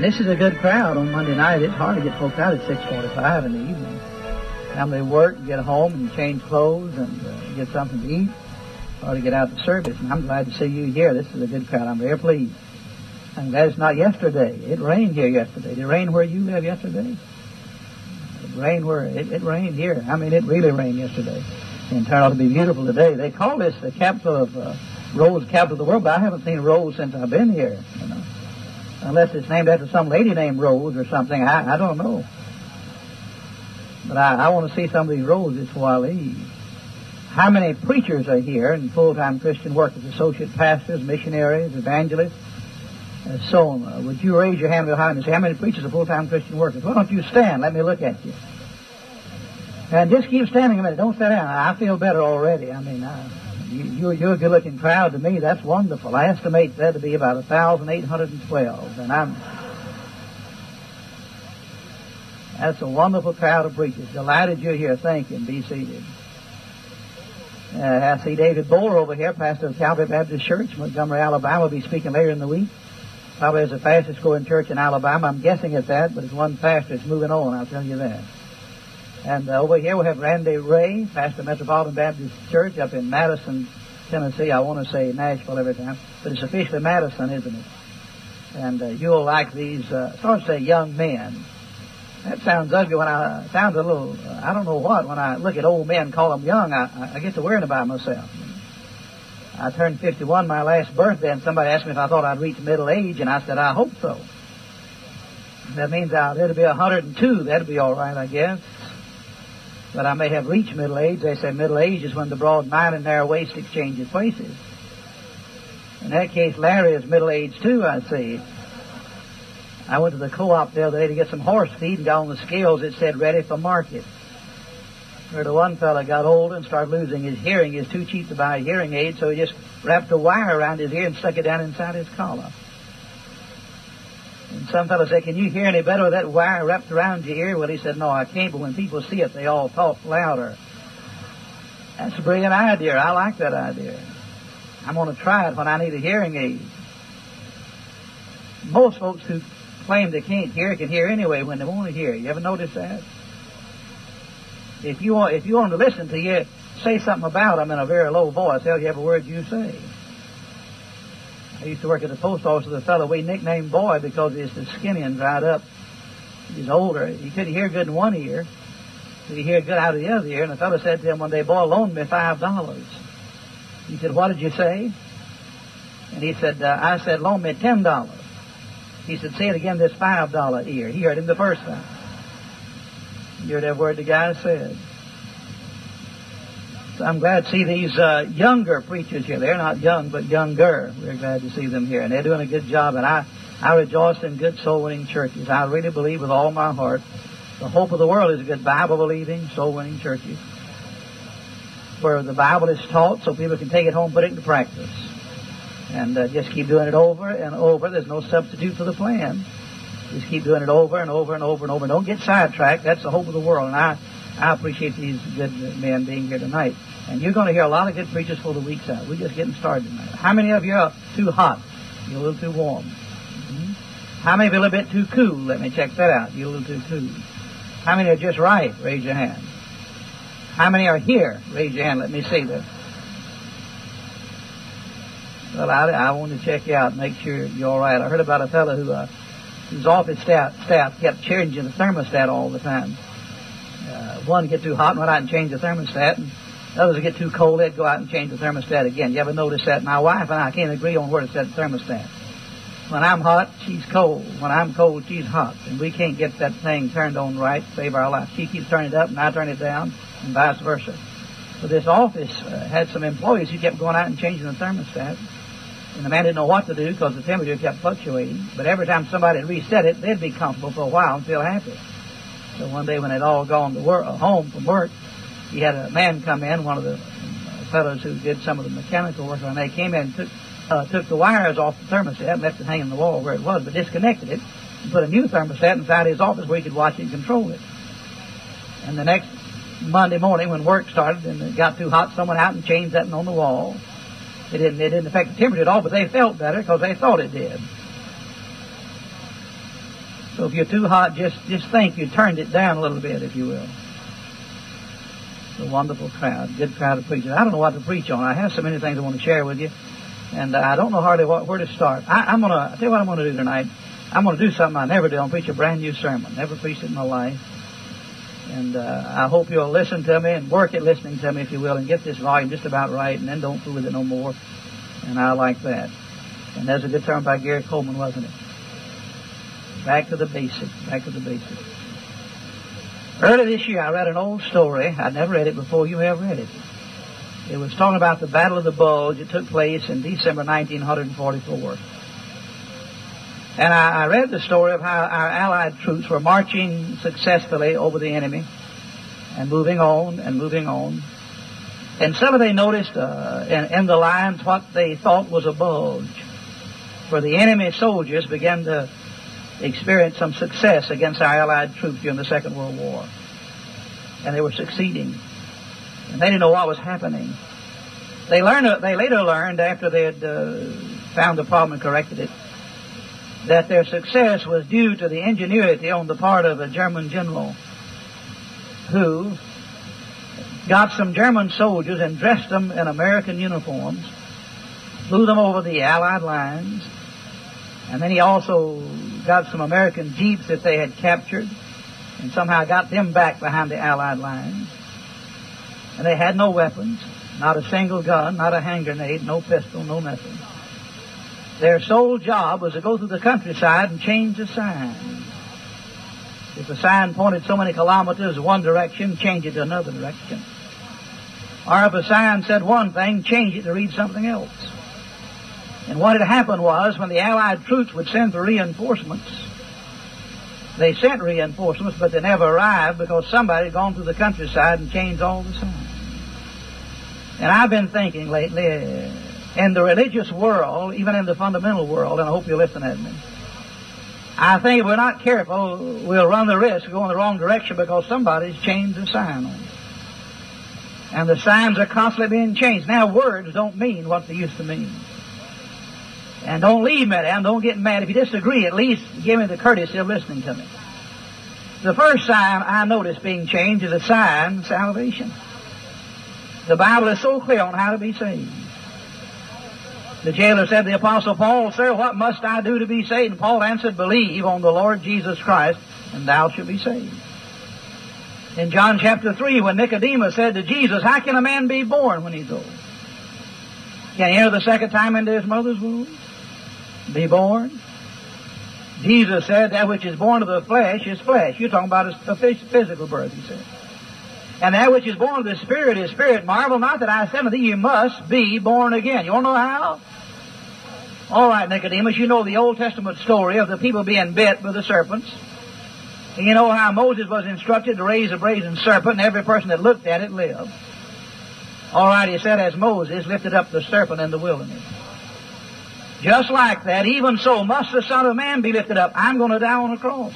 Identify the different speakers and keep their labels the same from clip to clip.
Speaker 1: And this is a good crowd on Monday night. It's hard to get folks out at 6:45 in the evening. Time they work, get home, and change clothes and uh, get something to eat, or to get out to service. And I'm glad to see you here. This is a good crowd. I'm very pleased. I'm glad it's not yesterday. It rained here yesterday. Did it rain where you live yesterday? It rained where it, it rained here. I mean, it really rained yesterday, and turned out to be beautiful today. They call this the capital of uh, Rose, capital of the world, but I haven't seen Rose since I've been here. You know unless it's named after some lady named Rose or something. I, I don't know. But I, I want to see some of these roses before I leave. How many preachers are here and full-time Christian workers, associate pastors, missionaries, evangelists, and so on? Uh, would you raise your hand behind and say, how many preachers are full-time Christian workers? Why don't you stand? Let me look at you. And just keep standing a minute. Don't sit down. I feel better already. I mean, I, you, you're, a good-looking crowd to me. That's wonderful. I estimate there to be about 1,812. And I'm... That's a wonderful crowd of preachers. Delighted you're here. Thank you. And be seated. Uh, I see David Bowler over here, pastor of Calvary Baptist Church, Montgomery, Alabama, will be speaking later in the week. Probably is the fastest growing church in Alabama. I'm guessing it's that, but it's one pastor. It's moving on, I'll tell you that. And uh, over here we have Randy Ray, pastor of Metropolitan Baptist Church up in Madison, Tennessee. I want to say Nashville every time, but it's officially Madison, isn't it? And uh, you'll like these, uh, sort of say young men. That sounds ugly when I, sounds a little, uh, I don't know what, when I look at old men, call them young, I, I get to worrying about myself. I turned 51 my last birthday, and somebody asked me if I thought I'd reach middle age, and I said, I hope so. That means I'll, it'll be 102. That'll be all right, I guess that I may have reached middle age. They say middle age is when the broad mind and narrow waist exchanges places. In that case, Larry is middle aged too, I see. I went to the co-op the other day to get some horse feed and got on the scales. It said ready for market. Heard the one fellow got old and started losing his hearing. He's too cheap to buy a hearing aid, so he just wrapped a wire around his ear and stuck it down inside his collar. And some fellow said, can you hear any better with that wire wrapped around your ear? Well, he said, no, I can't, but when people see it, they all talk louder. That's a brilliant idea. I like that idea. I'm going to try it when I need a hearing aid. Most folks who claim they can't hear can hear anyway when they want to hear. You ever notice that? If you want, if you want to listen to you, say something about them in a very low voice. They'll hear every word you say. I used to work at the post office with a fellow we nicknamed Boy because he's was skinny and dried up. He's older. He couldn't hear good in one ear. But he hear good out of the other ear. And the fellow said to him one day, Boy, loan me five dollars. He said, What did you say? And he said, uh, I said, loan me ten dollars. He said, say it again, this five dollar ear. He heard him the first time. You heard that word the guy said. I'm glad to see these uh, younger preachers here. They're not young, but younger. We're glad to see them here, and they're doing a good job. And I, I rejoice in good soul-winning churches. I really believe with all my heart, the hope of the world is a good Bible-believing, soul-winning churches, where the Bible is taught, so people can take it home, put it into practice, and uh, just keep doing it over and over. There's no substitute for the plan. Just keep doing it over and over and over and over. Don't get sidetracked. That's the hope of the world, and I, I appreciate these good men being here tonight. And you're going to hear a lot of good preachers for the week's out. We're just getting started tonight. How many of you are too hot? You're a little too warm. Mm-hmm. How many of you are a little bit too cool? Let me check that out. You're a little too cool. How many are just right? Raise your hand. How many are here? Raise your hand. Let me see that. Well, I, I want to check you out, make sure you're all right. I heard about a fellow who, uh, whose office staff, staff kept changing the thermostat all the time. Uh, one get too hot and went out and changed the thermostat, and Others would get too cold, they'd go out and change the thermostat again. You ever notice that? My wife and I can't agree on where to set the thermostat. When I'm hot, she's cold. When I'm cold, she's hot. And we can't get that thing turned on right to save our life. She keeps turning it up and I turn it down and vice versa. So this office uh, had some employees who kept going out and changing the thermostat. And the man didn't know what to do because the temperature kept fluctuating. But every time somebody reset it, they'd be comfortable for a while and feel happy. So one day when they'd all gone to work, home from work, he had a man come in, one of the fellows who did some of the mechanical work, and they came in and took, uh, took the wires off the thermostat and left it hanging in the wall where it was, but disconnected it and put a new thermostat inside his office where he could watch it and control it. And the next Monday morning when work started and it got too hot, someone out and changed that on the wall. It didn't, it didn't affect the temperature at all, but they felt better because they thought it did. So if you're too hot, just, just think you turned it down a little bit, if you will. A wonderful crowd, good crowd of preachers. I don't know what to preach on. I have so many things I want to share with you, and I don't know hardly what, where to start. I, I'm going to, tell you what I'm going to do tonight. I'm going to do something I never do. I'm preach a brand new sermon. Never preached it in my life. And uh, I hope you'll listen to me and work at listening to me, if you will, and get this volume just about right, and then don't fool with it no more. And I like that. And that's a good term by Gary Coleman, wasn't it? Back to the basics. Back to the basics. Early this year, I read an old story. I'd never read it before. You may have read it. It was talking about the Battle of the Bulge. It took place in December 1944. And I, I read the story of how our Allied troops were marching successfully over the enemy and moving on and moving on. And suddenly they noticed uh, in, in the lines what they thought was a bulge, where the enemy soldiers began to experience some success against our Allied troops during the Second World War. And they were succeeding. And they didn't know what was happening. They learned. They later learned after they had uh, found the problem and corrected it that their success was due to the ingenuity on the part of a German general who got some German soldiers and dressed them in American uniforms, flew them over the Allied lines, and then he also got some American jeeps that they had captured and somehow got them back behind the Allied lines. And they had no weapons, not a single gun, not a hand grenade, no pistol, no nothing. Their sole job was to go through the countryside and change the sign. If the sign pointed so many kilometers one direction, change it to another direction. Or if a sign said one thing, change it to read something else. And what had happened was when the Allied troops would send for reinforcements, they sent reinforcements, but they never arrived because somebody had gone through the countryside and changed all the signs. And I've been thinking lately, eh, in the religious world, even in the fundamental world, and I hope you listen at me. I think if we're not careful, we'll run the risk of going the wrong direction because somebody's changed the sign on. And the signs are constantly being changed. Now words don't mean what they used to mean. And don't leave me don't get mad. If you disagree, at least give me the courtesy of listening to me. The first sign I notice being changed is a sign, of salvation. The Bible is so clear on how to be saved. The jailer said to the Apostle Paul, Sir, what must I do to be saved? And Paul answered, Believe on the Lord Jesus Christ, and thou shalt be saved. In John chapter 3, when Nicodemus said to Jesus, How can a man be born when he's old? Can he enter the second time into his mother's womb? Be born? Jesus said, That which is born of the flesh is flesh. You're talking about a physical birth, he said. And that which is born of the Spirit is spirit. Marvel not that I said unto thee, you must be born again. You want to know how? All right, Nicodemus, you know the Old Testament story of the people being bit by the serpents. And you know how Moses was instructed to raise a brazen serpent, and every person that looked at it lived. All right, he said, as Moses lifted up the serpent in the wilderness. Just like that, even so must the Son of Man be lifted up. I'm going to die on a cross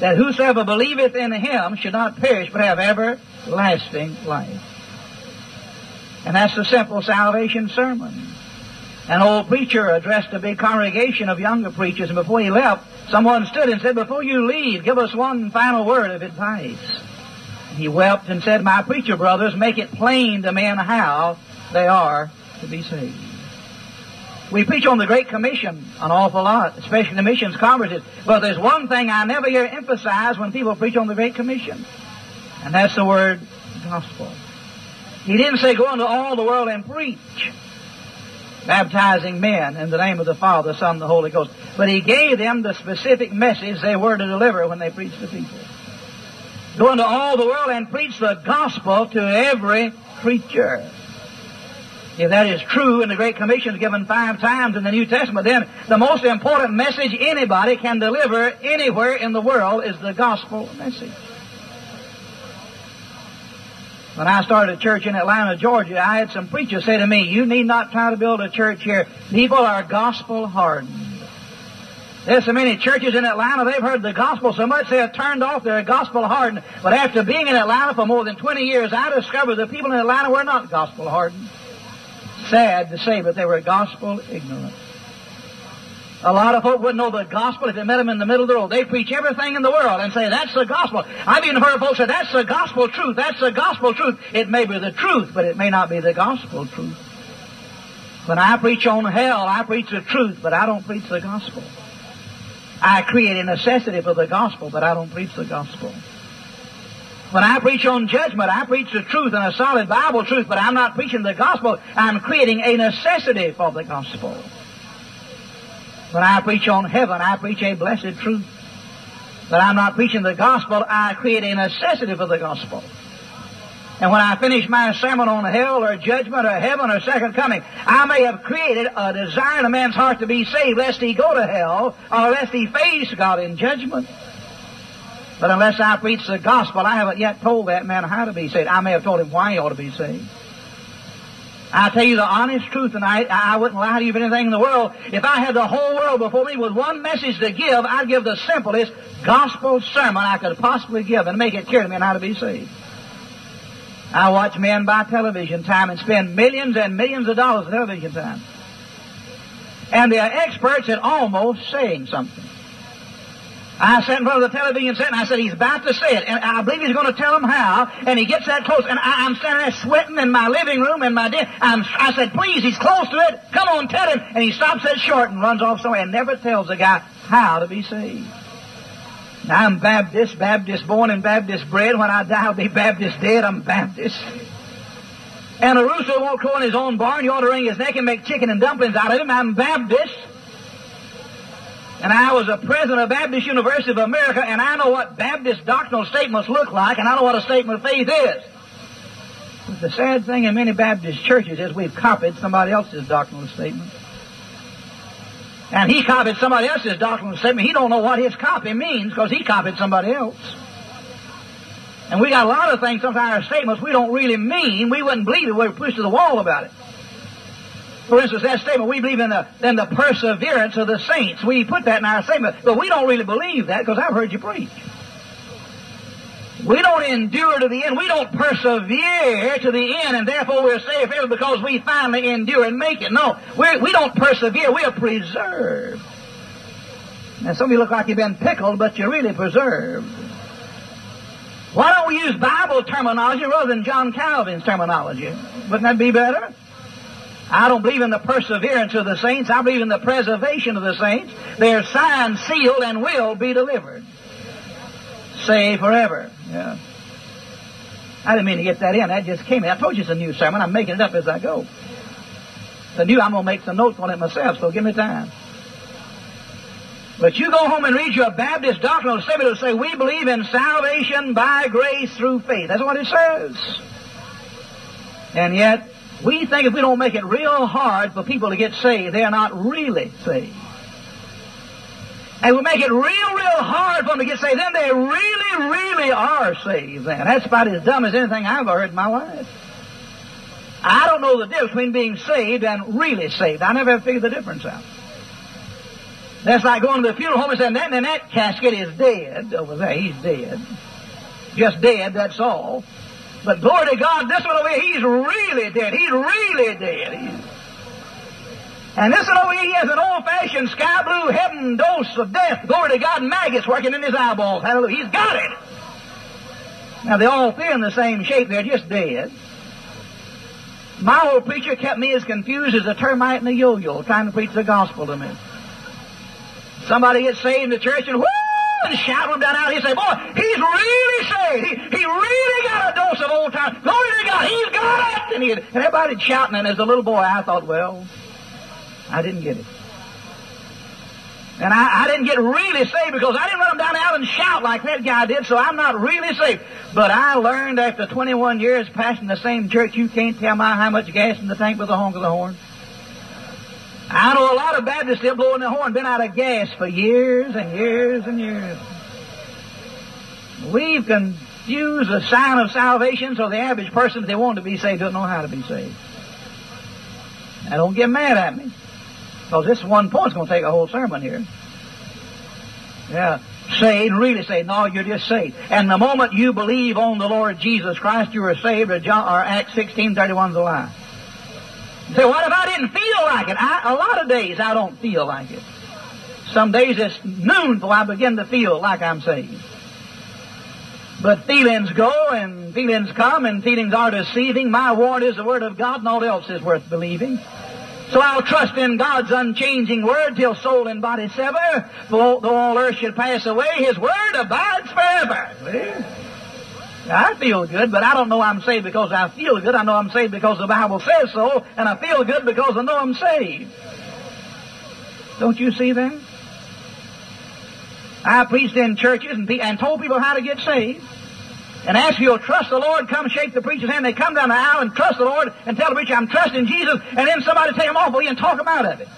Speaker 1: that whosoever believeth in him should not perish but have everlasting life. And that's the simple salvation sermon. An old preacher addressed a big congregation of younger preachers, and before he left, someone stood and said, Before you leave, give us one final word of advice. He wept and said, My preacher brothers, make it plain to men how they are to be saved. We preach on the Great Commission an awful lot, especially in the missions conferences. But there's one thing I never hear emphasized when people preach on the Great Commission, and that's the word gospel. He didn't say go into all the world and preach, baptizing men in the name of the Father, the Son, and the Holy Ghost. But he gave them the specific message they were to deliver when they preached to people. Go into all the world and preach the gospel to every creature. If that is true and the Great Commission is given five times in the New Testament, then the most important message anybody can deliver anywhere in the world is the gospel message. When I started a church in Atlanta, Georgia, I had some preachers say to me, you need not try to build a church here. People are gospel hardened. There's so many churches in Atlanta, they've heard the gospel so much they have turned off, they're gospel hardened. But after being in Atlanta for more than 20 years, I discovered the people in Atlanta were not gospel hardened sad to say, but they were gospel ignorant. A lot of folk wouldn't know the gospel if they met them in the middle of the road. They preach everything in the world and say, that's the gospel. I've even heard folks say, that's the gospel truth. That's the gospel truth. It may be the truth, but it may not be the gospel truth. When I preach on hell, I preach the truth, but I don't preach the gospel. I create a necessity for the gospel, but I don't preach the gospel. When I preach on judgment, I preach the truth and a solid Bible truth, but I'm not preaching the gospel. I'm creating a necessity for the gospel. When I preach on heaven, I preach a blessed truth. But I'm not preaching the gospel, I create a necessity for the gospel. And when I finish my sermon on hell or judgment or heaven or second coming, I may have created a desire in a man's heart to be saved lest he go to hell or lest he face God in judgment. But unless I preach the gospel, I haven't yet told that man how to be saved. I may have told him why he ought to be saved. I tell you the honest truth tonight, I wouldn't lie to you for anything in the world. If I had the whole world before me with one message to give, I'd give the simplest gospel sermon I could possibly give and make it clear to men how to be saved. I watch men buy television time and spend millions and millions of dollars on television time. And they're experts at almost saying something. I sat in front of the television set and I said, he's about to say it. And I believe he's going to tell them how. And he gets that close. And I, am standing there sweating in my living room in my den. I'm, I said, please, he's close to it. Come on, tell him. And he stops that short and runs off somewhere and never tells the guy how to be saved. Now, I'm Baptist, Baptist born and Baptist bred. When I die, I'll be Baptist dead. I'm Baptist. And a rooster won't crow in his own barn. You ought to wring his neck and make chicken and dumplings out of him. I'm Baptist. And I was a president of Baptist University of America, and I know what Baptist doctrinal statements look like, and I know what a statement of faith is. But the sad thing in many Baptist churches is we've copied somebody else's doctrinal statement. And he copied somebody else's doctrinal statement. He don't know what his copy means because he copied somebody else. And we got a lot of things, sometimes our statements we don't really mean. We wouldn't believe it we were pushed to the wall about it. For instance, that statement, we believe in the, in the perseverance of the saints. We put that in our statement, but we don't really believe that because I've heard you preach. We don't endure to the end. We don't persevere to the end, and therefore we're saved because we finally endure and make it. No, we're, we don't persevere. We are preserved. Now, some of you look like you've been pickled, but you're really preserved. Why don't we use Bible terminology rather than John Calvin's terminology? Wouldn't that be better? I don't believe in the perseverance of the saints. I believe in the preservation of the saints. They're signed, sealed, and will be delivered. Saved forever. Yeah. I didn't mean to get that in. That just came in. I told you it's a new sermon. I'm making it up as I go. The new, I'm going to make some notes on it myself, so give me time. But you go home and read your Baptist doctrinal statement. It'll say, we believe in salvation by grace through faith. That's what it says. And yet, we think if we don't make it real hard for people to get saved, they're not really saved. And we make it real, real hard for them to get saved, then they really, really are saved then. That's about as dumb as anything I've ever heard in my life. I don't know the difference between being saved and really saved. I never figured the difference out. That's like going to the funeral home and saying, that, and that casket is dead over there. He's dead. Just dead, that's all. But glory to God, this one over here, he's really dead. He's really dead. He's... And this one over here, he has an old-fashioned sky blue heaven dose of death. Glory to God, maggots working in his eyeballs. Hallelujah. He's got it. Now, they all feel in the same shape. They're just dead. My old preacher kept me as confused as a termite in a yo-yo trying to preach the gospel to me. Somebody gets saved in the church and whoo! And shout him down out. He'd say, boy, he's really saved. He, he really got a dose of old time. Glory to God, he's got it. And, he and everybody shouting. And as a little boy, I thought, well, I didn't get it. And I, I didn't get really saved because I didn't run him down out and shout like that guy did, so I'm not really saved. But I learned after 21 years passing the same church, you can't tell me how much gas in the tank with the honk of the horn. I know a lot of Baptists still blowing the horn, been out of gas for years and years and years. We've confused the sign of salvation so the average person, if they want to be saved, doesn't know how to be saved. Now don't get mad at me. Because this one point's going to take a whole sermon here. Yeah. Saved, really saved. No, you're just saved. And the moment you believe on the Lord Jesus Christ, you are saved, or, John, or Acts 16, 31 is a lie. Say, what if I didn't feel like it? I, a lot of days I don't feel like it. Some days it's noon before I begin to feel like I'm saved. But feelings go and feelings come and feelings are deceiving. My word is the Word of God and all else is worth believing. So I'll trust in God's unchanging Word till soul and body sever. Though, though all earth should pass away, His Word abides forever. I feel good, but I don't know I'm saved because I feel good. I know I'm saved because the Bible says so, and I feel good because I know I'm saved. Don't you see that? I preached in churches and, and told people how to get saved. And ask you to trust the Lord, come shake the preacher's hand. They come down the aisle and trust the Lord and tell the preacher, I'm trusting Jesus, and then somebody take them off of you and talk them out of it.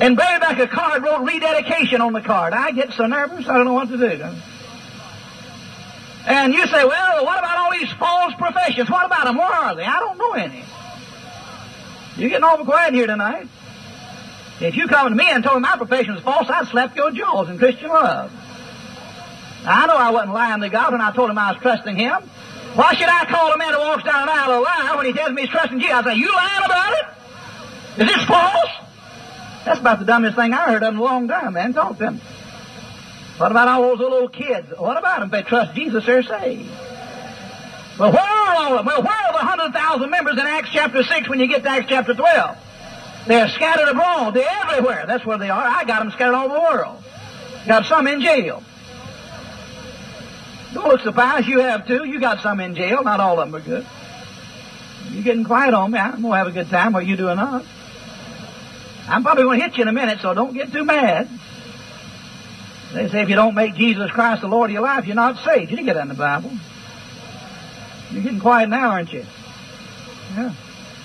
Speaker 1: And bring back a card, wrote rededication on the card. I get so nervous, I don't know what to do. And you say, well, what about all these false professions? What about them? Where are they? I don't know any. You're getting awful quiet here tonight. If you come to me and told me my profession was false, I'd slap your jaws in Christian love. I know I wasn't lying to God when I told him I was trusting Him. Why should I call a man who walks down an aisle a liar when he tells me he's trusting Jesus? I say, you lying about it? Is this false? That's about the dumbest thing I heard in a long time, man. Talk to him. What about all those little kids? What about them? They trust Jesus, they're saved. Well, where are all of them? Well, where are the 100,000 members in Acts chapter 6 when you get to Acts chapter 12? They're scattered abroad. They're everywhere. That's where they are. I got them scattered all over the world. Got some in jail. Don't look surprised. You have too. You got some in jail. Not all of them are good. You're getting quiet on me. I'm going to have a good time while you do not. I'm probably going to hit you in a minute, so don't get too mad. They say if you don't make Jesus Christ the Lord of your life, you're not saved. You didn't get that in the Bible. You're getting quiet now, aren't you? Yeah.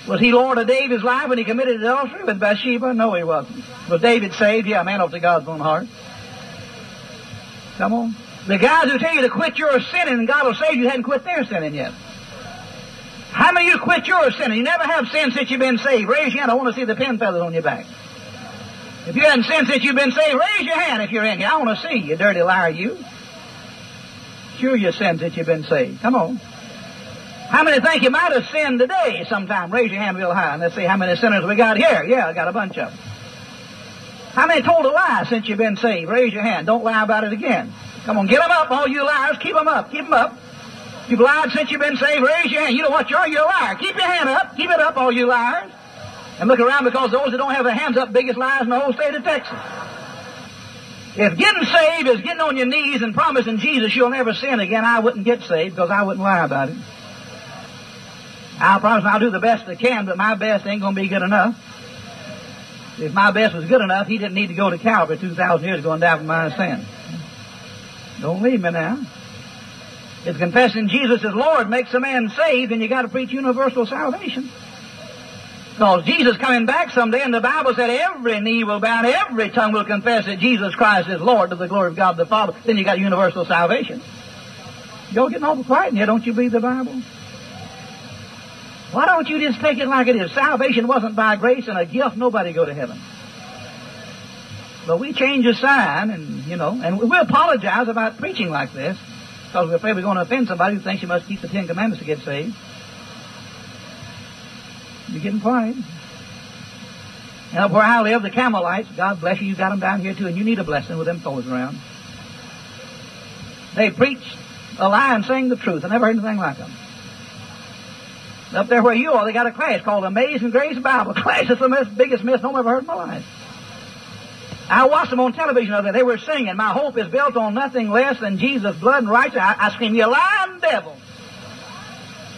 Speaker 1: Was he Lord of David's life when he committed adultery with Bathsheba? No, he wasn't. Was David saved? Yeah, man after God's own heart. Come on. The guys who tell you to quit your sinning and God will save you hadn't quit their sinning yet. How many of you quit your sinning? You never have sinned since you've been saved. Raise your hand. I want to see the pin feathers on your back. If you haven't sinned since you've been saved, raise your hand if you're in here. I want to see you, dirty liar, you. Sure you sinned since you've been saved. Come on. How many think you might have sinned today sometime? Raise your hand real high and let's see how many sinners we got here. Yeah, I got a bunch of them. How many told a lie since you've been saved? Raise your hand. Don't lie about it again. Come on, get them up, all you liars. Keep them up. Keep them up. You've lied since you've been saved. Raise your hand. You know what you are? You're a liar. Keep your hand up. Keep it up, all you liars. And look around because those that don't have their hands up, biggest lies in the whole state of Texas. If getting saved is getting on your knees and promising Jesus you'll never sin again, I wouldn't get saved because I wouldn't lie about it. I'll promise I'll do the best I can, but my best ain't going to be good enough. If my best was good enough, he didn't need to go to Calvary 2,000 years ago and die for my sin. Don't leave me now. If confessing Jesus as Lord makes a man saved, then you got to preach universal salvation. Because Jesus coming back someday, and the Bible said every knee will bow and every tongue will confess that Jesus Christ is Lord to the glory of God the Father. Then you got universal salvation. Y'all getting awful quiet in here, don't you believe the Bible? Why don't you just take it like it is? Salvation wasn't by grace and a gift, nobody go to heaven. But we change a sign, and you know, and we apologize about preaching like this because we're afraid we're going to offend somebody who thinks you must keep the Ten Commandments to get saved. You're getting quiet. Now, where I live, the Campbellites, God bless you, you got them down here too, and you need a blessing with them fellows around. They preach a lie and sing the truth. I never heard anything like them. Up there where you are, they got a class called Amazing Grace Bible Class. It's the biggest misnomer I've ever heard in my life. I watched them on television the other day. They were singing, My hope is built on nothing less than Jesus' blood and righteousness. I, I scream, You lying devil.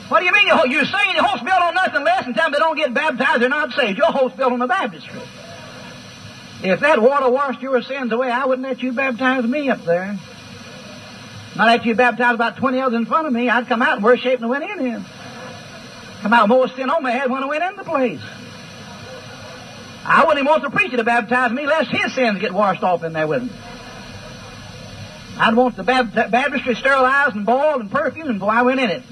Speaker 1: What do you mean you're saying your hope's built on nothing less tell them they don't get baptized, they're not saved. Your hope's built on the baptistry. If that water washed your sins away, I wouldn't let you baptize me up there. Not after you baptized about 20 others in front of me, I'd come out and worse shape than I went in here. Come out more sin on my head when I went in the place. I wouldn't even want the preacher to baptize me lest his sins get washed off in there with him. I'd want the baptistry sterilized and boiled and perfumed before I went in it.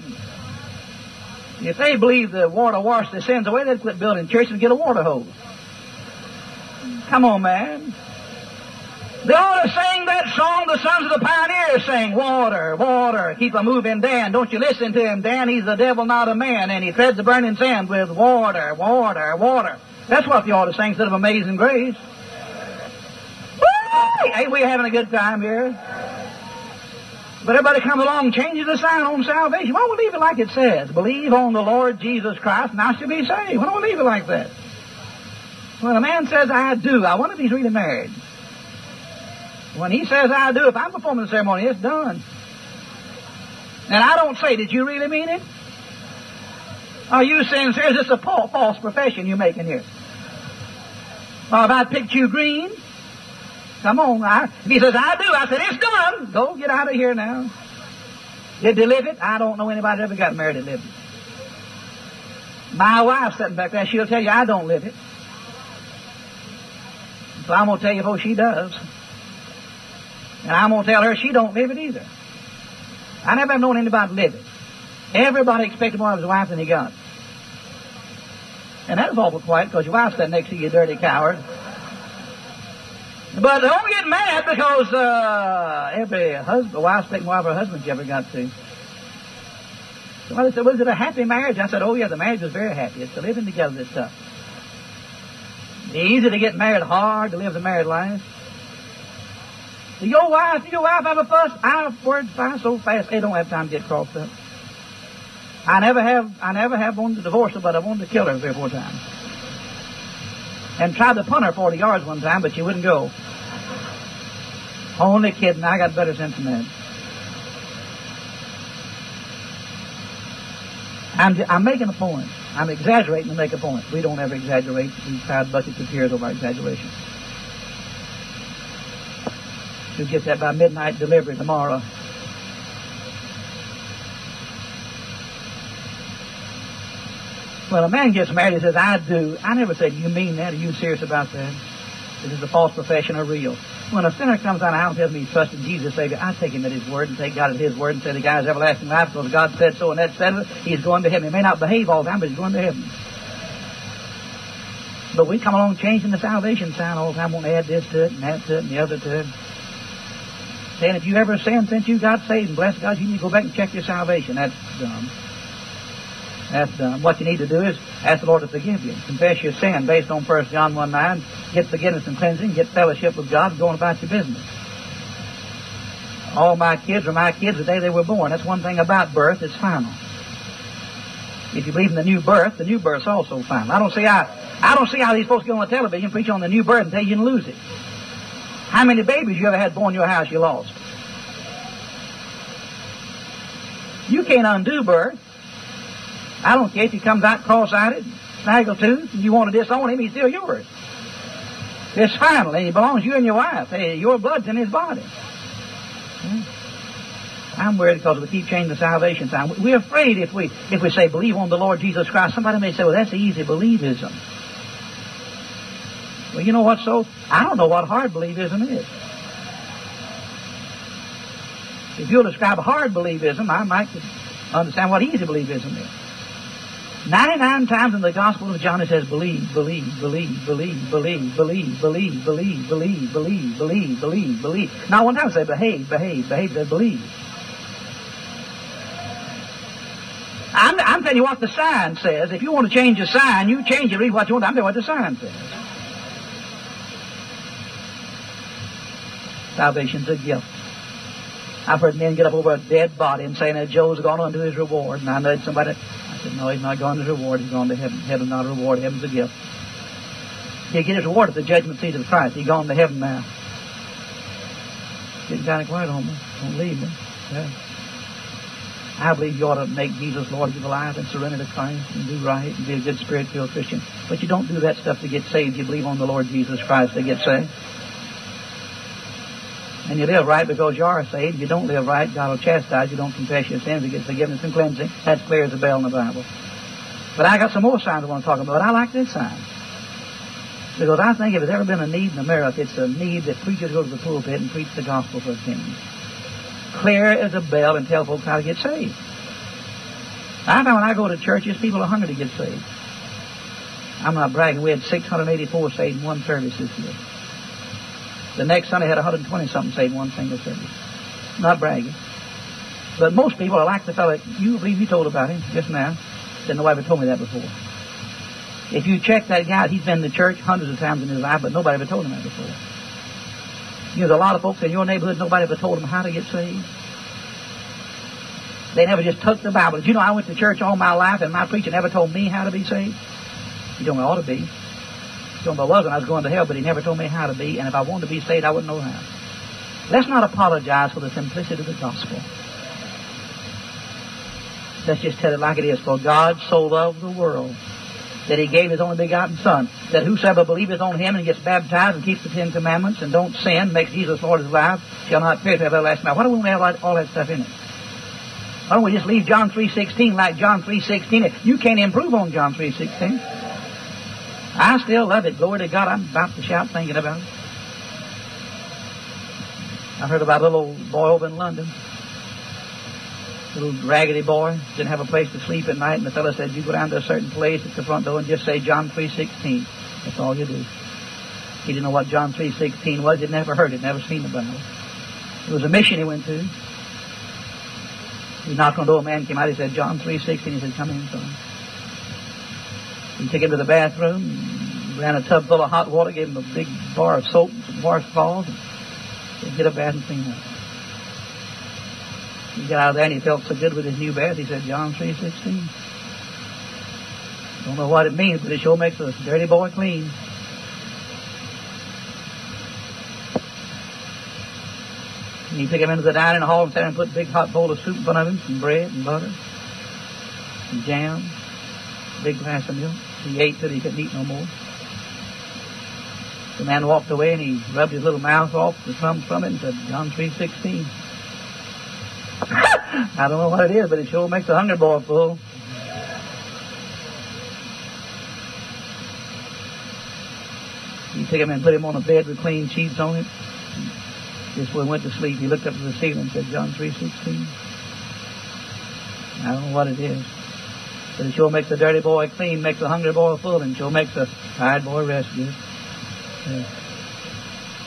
Speaker 1: If they believe the water washed their sins away, they'd quit building churches and get a water hose. Come on, man. They ought to sing that song the sons of the pioneers sang. Water, water, keep a moving Dan. Don't you listen to him, Dan. He's the devil, not a man. And he treads the burning sand with water, water, water. That's what they ought to sing instead of Amazing Grace. Hey, ain't we having a good time here? But everybody comes along changes the sign on salvation. Why don't we leave it like it says? Believe on the Lord Jesus Christ and I shall be saved. Why don't we leave it like that? When a man says, I do, I wonder if he's really married. When he says, I do, if I'm performing the ceremony, it's done. And I don't say, did you really mean it? Are you sincere? Is this a false profession you're making here? Or have I picked you green? Come on. I, if he says, I do, I said, it's done. Go get out of here now. Did they live it? I don't know anybody that ever got married and lived it. My wife sitting back there, she'll tell you I don't live it. So I'm going to tell you what she does. And I'm going to tell her she don't live it either. I never known anybody live it. Everybody expected more of his wife than he got. And that was awful quiet because your wife's sitting next to you dirty coward. But don't get mad because uh, every husband, wife's taking more of her husband she ever got to. Somebody said, was it a happy marriage? I said, oh yeah, the marriage was very happy. It's the living together that's tough. It's easy to get married, hard to live the married life. Do your wife, do your wife have a fuss? Our words fly so fast they don't have time to get crossed up. I never have, I never have wanted to divorce her, but I wanted to kill her three or four times. And tried to punt her 40 yards one time, but she wouldn't go. Only kidding. I got better sense than that. I'm, I'm making a point. I'm exaggerating to make a point. We don't ever exaggerate. We crowd buckets of tears over exaggeration. You'll get that by midnight delivery tomorrow. Well, a man gets married, he says, I do. I never said, you mean that? Are you serious about that? Is this a false profession or real? When a sinner comes out of house and tells me he trusts in Jesus Savior, I take him at his word and take God at his word and say the guy's everlasting life because God said so and that said it. He's going to heaven. He may not behave all the time, but he's going to heaven. But we come along changing the salvation sign all the time, to add this to it and that to it and the other to it. Saying if you ever sinned since you got saved and bless God, you need to go back and check your salvation. That's dumb. That's dumb. What you need to do is ask the Lord to forgive you. Confess your sin based on 1 John 1 9. Get forgiveness and cleansing. Get fellowship with God. Going about your business. All my kids are my kids the day they were born. That's one thing about birth. It's final. If you believe in the new birth, the new birth's also final. I don't see how I don't see how these folks get on the television preach on the new birth and tell you you can lose it. How many babies you ever had born in your house you lost? You can't undo birth. I don't care if he comes out cross-eyed, snaggle-toothed, and you want to disown him, he's still yours. It's final, he belongs to you and your wife. Hey, your blood's in his body. Hmm? I'm worried because we keep changing the salvation sign. We're afraid if we if we say believe on the Lord Jesus Christ, somebody may say, well, that's easy believism. Well, you know what, so? I don't know what hard believism is. If you'll describe hard believism, I might understand what easy believism is. 99 times in the Gospel of John it says believe, believe, believe, believe, believe, believe, believe, believe, believe, believe, believe, believe, believe. Not one time it says behave, behave, behave, says believe. I'm, I'm telling you what the sign says. If you want to change the sign, you change it, read what you want. I'm telling you what the sign says. Salvation's a gift. I've heard men get up over a dead body and say, now Joe's gone on to his reward. And I know somebody, said, no, he's not gone to reward. He's gone to heaven. Heaven's not a reward. Heaven's a gift. He'll get his reward at the judgment seat of Christ. He's gone to heaven now. Getting kind of quiet on me. Don't leave me. Yeah. I believe you ought to make Jesus Lord of your life and surrender to Christ and do right and be a good spirit-filled Christian. But you don't do that stuff to get saved. You believe on the Lord Jesus Christ to get saved. And you live right because you are saved. If You don't live right, God will chastise you. Don't confess your sins to get forgiveness and cleansing. That's clear as a bell in the Bible. But I got some more signs I want to talk about. I like this sign. Because I think if there's ever been a need in America, it's a need that preachers go to the pulpit and preach the gospel for a kingdom. Clear as a bell and tell folks how to get saved. I know when I go to churches, people are hungry to get saved. I'm not bragging. We had 684 saved in one service this year. The next Sunday had 120 something saved one single service. Not bragging. But most people are like the fellow, you believe you told about him just now. Said, no, ever told me that before. If you check that guy, he's been to church hundreds of times in his life, but nobody ever told him that before. You know, there's a lot of folks in your neighborhood, nobody ever told them how to get saved. They never just took the Bible. You know I went to church all my life and my preacher never told me how to be saved? You don't ought to be. I wasn't, I was going to hell, but he never told me how to be, and if I wanted to be saved, I wouldn't know how. Let's not apologize for the simplicity of the gospel. Let's just tell it like it is. For God so loved the world that he gave his only begotten Son, that whosoever believeth on him and gets baptized and keeps the Ten Commandments and don't sin, makes Jesus Lord of his life, shall not perish have everlasting life. Why don't we have all that stuff in it? Why don't we just leave John 3.16 like John 3.16? You can't improve on John 3.16. I still love it. Glory to God. I'm about to shout thinking about it. I heard about a little boy over in London. Little raggedy boy. Didn't have a place to sleep at night. And the fellow said, you go down to a certain place at the front door and just say John 3.16. That's all you do. He didn't know what John 3.16 was. He'd never heard it, never seen the Bible. It was a mission he went to. He knocked on the door, a man came out, he said, John 3.16. He said, come in, son. He took him to the bathroom, ran a tub full of hot water, gave him a big bar of soap, and some washcloths, and get a bath and clean up. He got out of there and he felt so good with his new bath, he said, John 3.16. Don't know what it means, but it sure makes a dirty boy clean. And he took him into the dining hall and sat and put a big hot bowl of soup in front of him, some bread and butter, some jam, a big glass of milk. He ate till he couldn't eat no more. The man walked away and he rubbed his little mouth off the crumbs from it and said, John 3.16. I don't know what it is, but it sure makes a hungry boy full. You took him and put him on a bed with clean sheets on it. Just when he went to sleep, he looked up to the ceiling and said, John 3.16. I don't know what it is. But it sure makes a dirty boy clean, makes a hungry boy full, and sure makes a tired boy rest good. Yeah.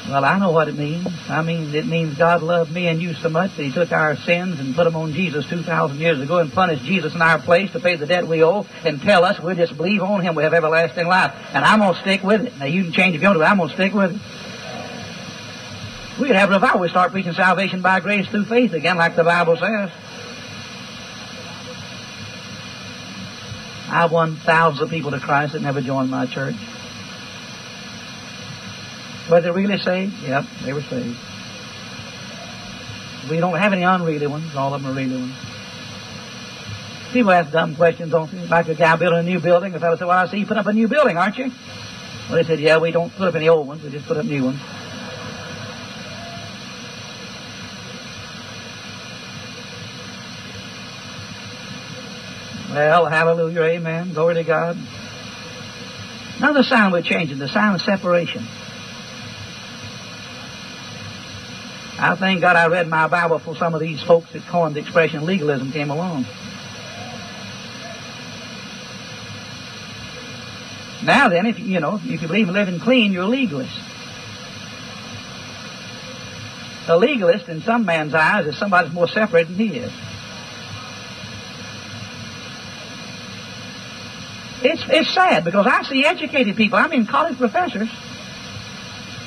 Speaker 1: Well, I know what it means. I mean, it means God loved me and you so much that He took our sins and put them on Jesus 2,000 years ago and punished Jesus in our place to pay the debt we owe and tell us we just believe on Him, we have everlasting life. And I'm going to stick with it. Now, you can change if you want to, I'm going to stick with it. We could have revival. We start preaching salvation by grace through faith again, like the Bible says. I won thousands of people to Christ that never joined my church. Were they really saved? Yep, they were saved. We don't have any unreally ones. All of them are really ones. People ask dumb questions, don't they? Like a guy building a new building. The fellow said, well, I see you put up a new building, aren't you? Well, they said, yeah, we don't put up any old ones. We just put up new ones. Well, hallelujah, amen. Glory to God. Another sign we're changing, the sign of separation. I thank God I read my Bible for some of these folks that coined the expression legalism came along. Now then, if you know, if you believe in living clean, you're a legalist. A legalist, in some man's eyes, is somebody more separate than he is. It's, it's sad because I see educated people, I mean college professors,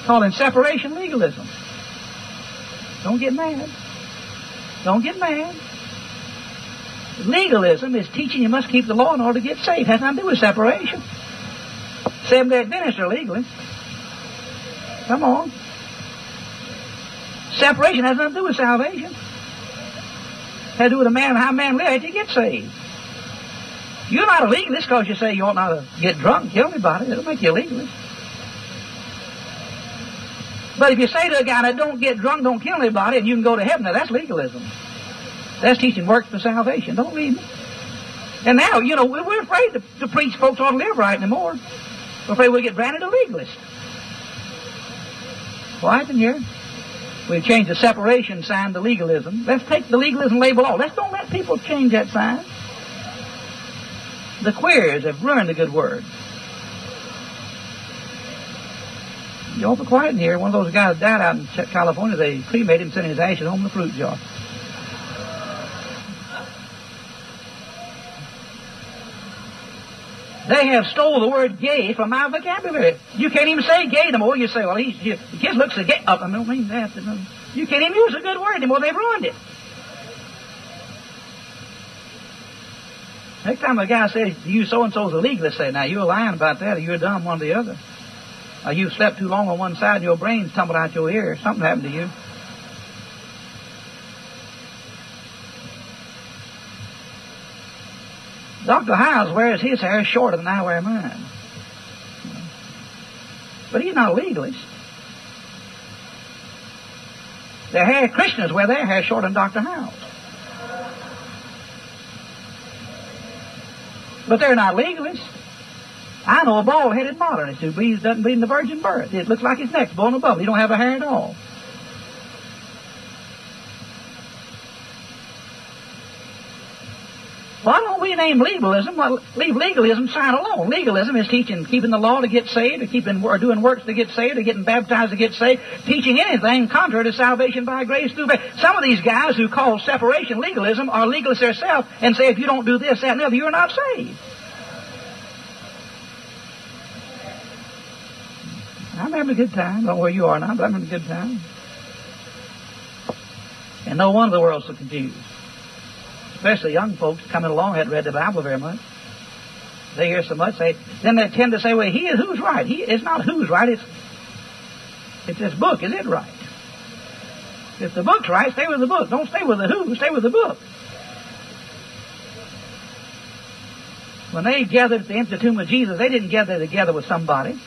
Speaker 1: calling separation legalism. Don't get mad. Don't get mad. Legalism is teaching you must keep the law in order to get saved. It has nothing to do with separation. Seventh-day Adventists are legalists. Come on. Separation has nothing to do with salvation. It has to do with a man how man lives to get saved. You're not a legalist because you say you ought not to get drunk, kill anybody. It'll make you a legalist. But if you say to a guy that don't get drunk, don't kill anybody, and you can go to heaven, now that's legalism. That's teaching works for salvation. Don't leave me. And now, you know, we're afraid to, to preach folks ought to live right anymore. We're afraid we'll get branded a legalist. Quiet in here. We've changed the separation sign to legalism. Let's take the legalism label off. Let's don't let people change that sign. The queers have ruined the good word. You awful quiet in here. One of those guys died out in California. They cremated him, sent his ashes home in a fruit jar. They have stole the word gay from my vocabulary. You can't even say gay anymore. You say, well, he's, you, the kid looks a gay. Oh, I don't mean that. You can't even use a good word anymore. They've ruined it. Next time a guy says, you so-and-so's a legalist, say, now you're lying about that or you're dumb, one or the other. Or you slept too long on one side and your brain's tumbled out your ear. Something happened to you. Dr. Hyles wears his hair shorter than I wear mine. But he's not a legalist. The hair Christians wear their hair shorter than Dr. Hyles. But they're not legalists. I know a bald-headed modernist who believes doesn't believe in the virgin birth. It looks like his neck's blown above. He don't have a hair at all. Why don't we name legalism? Well, leave legalism side alone. Legalism is teaching, keeping the law to get saved, or keeping, or doing works to get saved, or getting baptized to get saved, teaching anything contrary to salvation by grace through faith. Some of these guys who call separation legalism are legalists themselves and say if you don't do this, that, and the other, you're not saved. I'm having a good time. I don't know where you are now, but I'm having a good time. And no wonder the world's so confused especially young folks coming along hadn't read the Bible very much. They hear so much, they then they tend to say, "Well, he is who's right." He it's not who's right. It's it's this book. Is it right? If the book's right, stay with the book. Don't stay with the who. Stay with the book. When they gathered at the empty tomb of Jesus, they didn't gather together with somebody.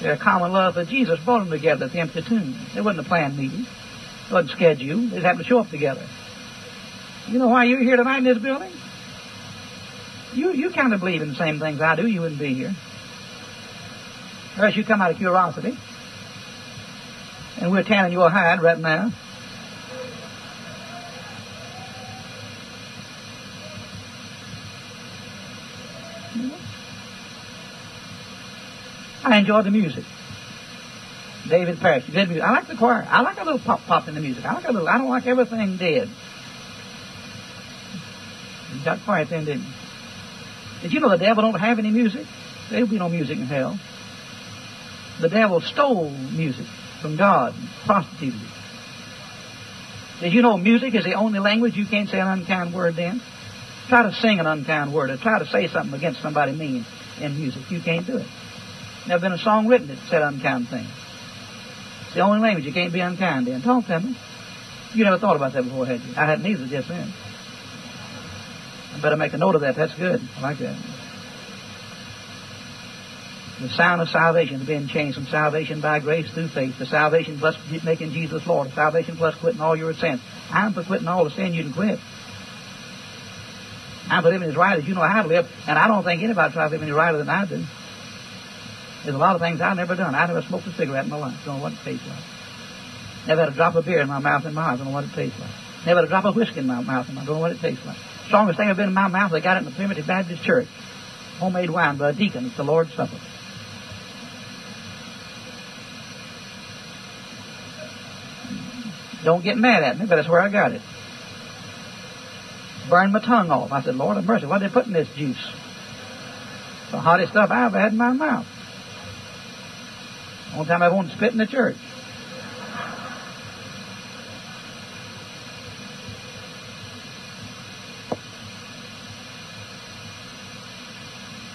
Speaker 1: Their common love for Jesus brought them together at the empty tomb. It wasn't a planned meeting. It wasn't scheduled. They just happened to show up together. You know why you're here tonight in this building? You you kind of believe in the same things I do. You wouldn't be here. Else you come out of curiosity. And we're tanning your hide right now. I enjoy the music. David Parrish, good music. I like the choir. I like a little pop pop in the music. I like a little. I don't like everything dead. You got quiet then, didn't you? Did you know the devil don't have any music? There'll be no music in hell. The devil stole music from God, prostituted it. Did you know music is the only language you can't say an unkind word in? Try to sing an unkind word or try to say something against somebody mean in music. You can't do it. Never been a song written that said unkind things. It's the only language you can't be unkind in. Talk to me. You never thought about that before, had you? I hadn't either just then. I better make a note of that. That's good. I like that. The sound of salvation is being changed from salvation by grace through faith to salvation plus making Jesus Lord, salvation plus quitting all your sins. I'm for quitting all the sin you can quit. I'm for living as right as you know how to live, and I don't think anybody tries to live any righter than I do. There's a lot of things I've never done. I never smoked a cigarette in my life. Don't know what it tastes like. Never had a drop of beer in my mouth in my life. Don't know what it tastes like. Never had a drop of whiskey in my mouth in my. life. Don't know what it tastes like. Strongest thing I've been in my mouth, they got it in the Primitive Baptist Church. Homemade wine by a deacon. It's the Lord's Supper. Don't get mad at me, but that's where I got it. Burned my tongue off. I said, Lord of mercy, what did they put in this juice? The hottest stuff I ever had in my mouth. One time I won't spit in the church.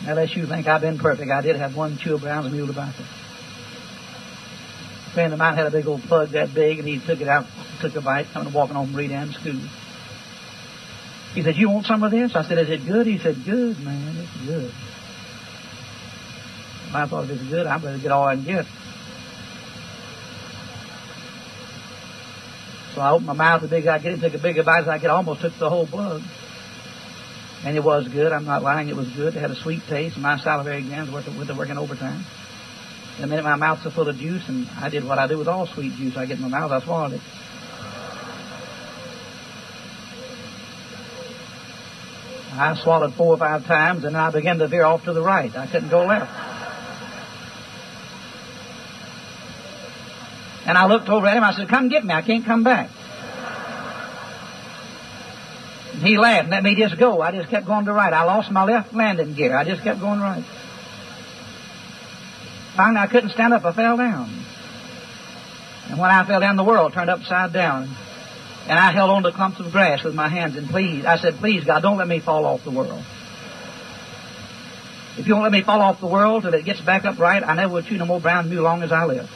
Speaker 1: Unless you think I've been perfect, I did have one chew of Brown's mule tobacco. A friend of mine had a big old plug that big, and he took it out, took a bite, coming to walking home from Redan school. He said, you want some of this? I said, is it good? He said, good, man, it's good. I thought if it's good, I better get all I can get. So I opened my mouth as big as I get it, took a bigger bite as I could, almost took the whole plug. And it was good. I'm not lying. It was good. It had a sweet taste. My salivary glands were, were working overtime. The minute my mouth's full of juice, and I did what I do with all sweet juice. I get in my mouth, I swallowed it. I swallowed four or five times, and I began to veer off to the right. I couldn't go left. And I looked over at him. I said, "Come get me. I can't come back." He laughed and let me just go. I just kept going to right. I lost my left landing gear. I just kept going right. Finally, I couldn't stand up. I fell down. And when I fell down, the world turned upside down. And I held on to clumps of grass with my hands and please, I said, please God, don't let me fall off the world. If you won't let me fall off the world till it gets back up right, I never will chew no more brown mule long as I live.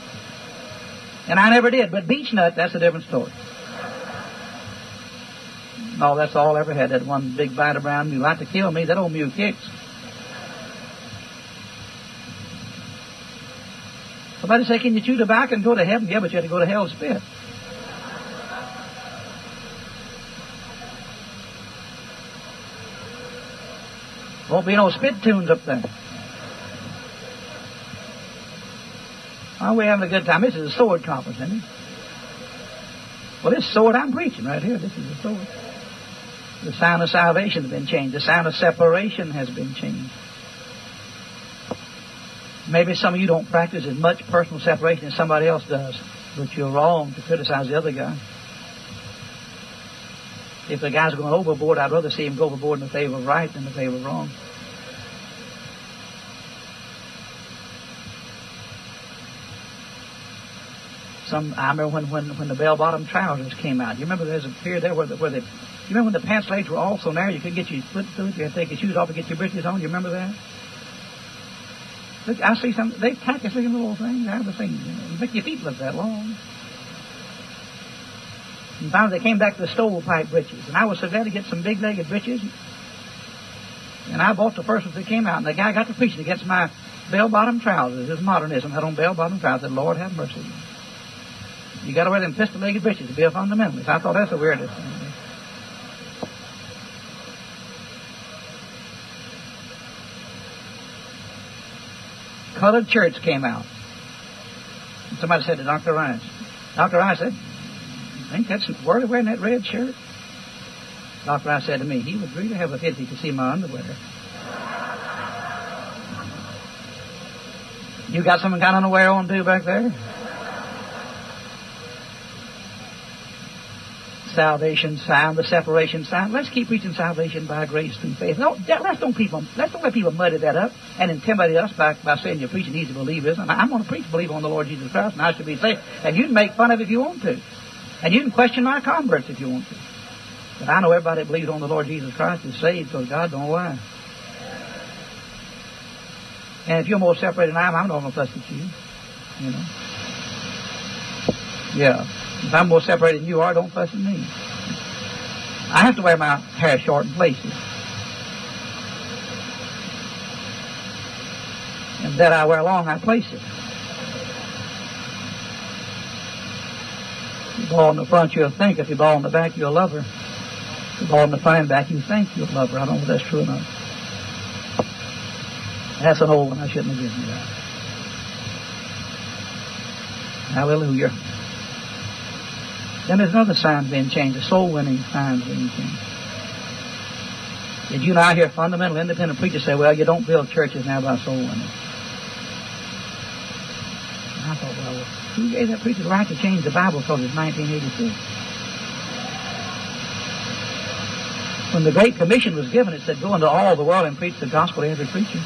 Speaker 1: And I never did. But Beech-Nut, that's a different story. No, that's all I ever had, that one big bite of brown mule. Like to kill me, that old mule kicks. Somebody say, can you chew tobacco and go to heaven? Yeah, but you have to go to hell spit. Won't be no spit tunes up there. Oh, we're having a good time. This is a sword conference, isn't it? Well, this sword I'm preaching right here, this is the sword. The sound of salvation has been changed. The sound of separation has been changed. Maybe some of you don't practice as much personal separation as somebody else does, but you're wrong to criticize the other guy. If the guy's going overboard, I'd rather see him go overboard in the favor of right than the favor of wrong. Some, I remember when, when, when the bell-bottom trousers came out. You remember there's a period there where the, where the, you remember when the pants legs were all so narrow you couldn't get your foot through it? You had to take your shoes off and get your breeches on. You remember that? Look, I see some, they us looking little things. I have things, you know. make your feet look that long. And finally they came back to the stovepipe breeches. And I was so glad to get some big-legged breeches. And I bought the first ones that came out. And the guy got to preaching against my bell-bottom trousers. His modernism had on bell-bottom trousers. Lord have mercy. You got to wear them pistol-legged breeches to be a fundamentalist. I thought that's the weirdest thing. Colored shirts came out. And somebody said to Dr. Rice, Dr. Rice said, I think that's worthy wearing that red shirt. Dr. Rice said to me, he would really have a pity to see my underwear. You got some kind of underwear on too back there? Salvation sound, the separation sound. Let's keep preaching salvation by grace through faith. No, let's don't people, let's don't let people muddy that up and intimidate us by, by saying you're preaching easy believism. I'm going to preach believe on the Lord Jesus Christ and I should be saved. And you can make fun of it if you want to. And you can question my converts if you want to. But I know everybody that believes on the Lord Jesus Christ is saved because God don't lie. And if you're more separated than I am, I'm not going to fuss at you. You know. Yeah. If I'm more separated than you are, don't fuss at me. I have to wear my hair short in places. And that I wear long, I place it. If you ball in the front, you'll think. If you ball in the back, you'll love her. If you ball in the front and back, you think you'll love her. I don't know if that's true or not. That's an old one. I shouldn't have given you that. Hallelujah. Then there's another sign being changed, a soul winning sign being changed. Did you not hear fundamental independent preachers say, well, you don't build churches now by soul winning? I thought, well, who gave that preacher the right to change the Bible because it's 1986? When the Great Commission was given, it said, go into all the world and preach the gospel to every creature.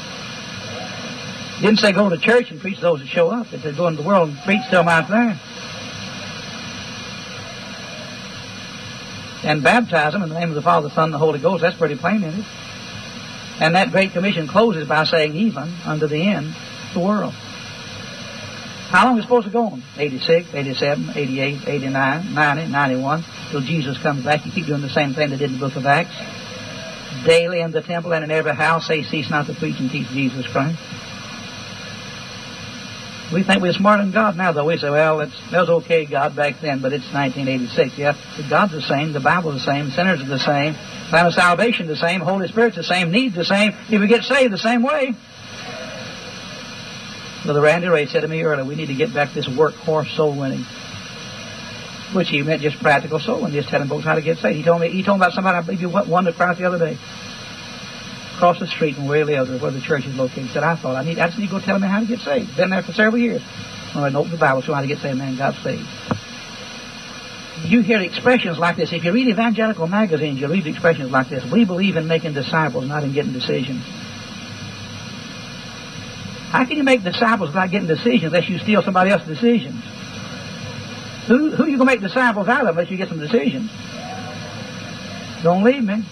Speaker 1: It didn't say go to church and preach those that show up. It said go into the world and preach to them out there. And baptize them in the name of the Father, the Son, and the Holy Ghost. That's pretty plain, isn't it? And that Great Commission closes by saying, even unto the end, the world. How long is it supposed to go on? 86, 87, 88, 89, 90, 91, till Jesus comes back. You keep doing the same thing they did in the book of Acts. Daily in the temple and in every house, they cease not to preach and teach Jesus Christ. We think we're smarter than God now, though. We say, well, it's, was okay, God, back then, but it's 1986. Yeah, God's the same, the Bible's the same, sinners are the same, plan of salvation the same, Holy Spirit's the same, needs the same. If we get saved the same way. Brother Randy Ray said to me earlier, we need to get back this workhorse soul winning. Which he meant just practical soul winning, just telling folks how to get saved. He told me, he told me about somebody, I believe you won to Christ the other day across the street from where he lives where the church is located. Said, I thought I need I just need to go tell him how to get saved. Been there for several years. When I opened the Bible, so how to get saved, man got saved. you hear expressions like this. If you read evangelical magazines, you read expressions like this. We believe in making disciples, not in getting decisions. How can you make disciples without getting decisions unless you steal somebody else's decisions? Who, who are you going to make disciples out of unless you get some decisions? Don't leave me.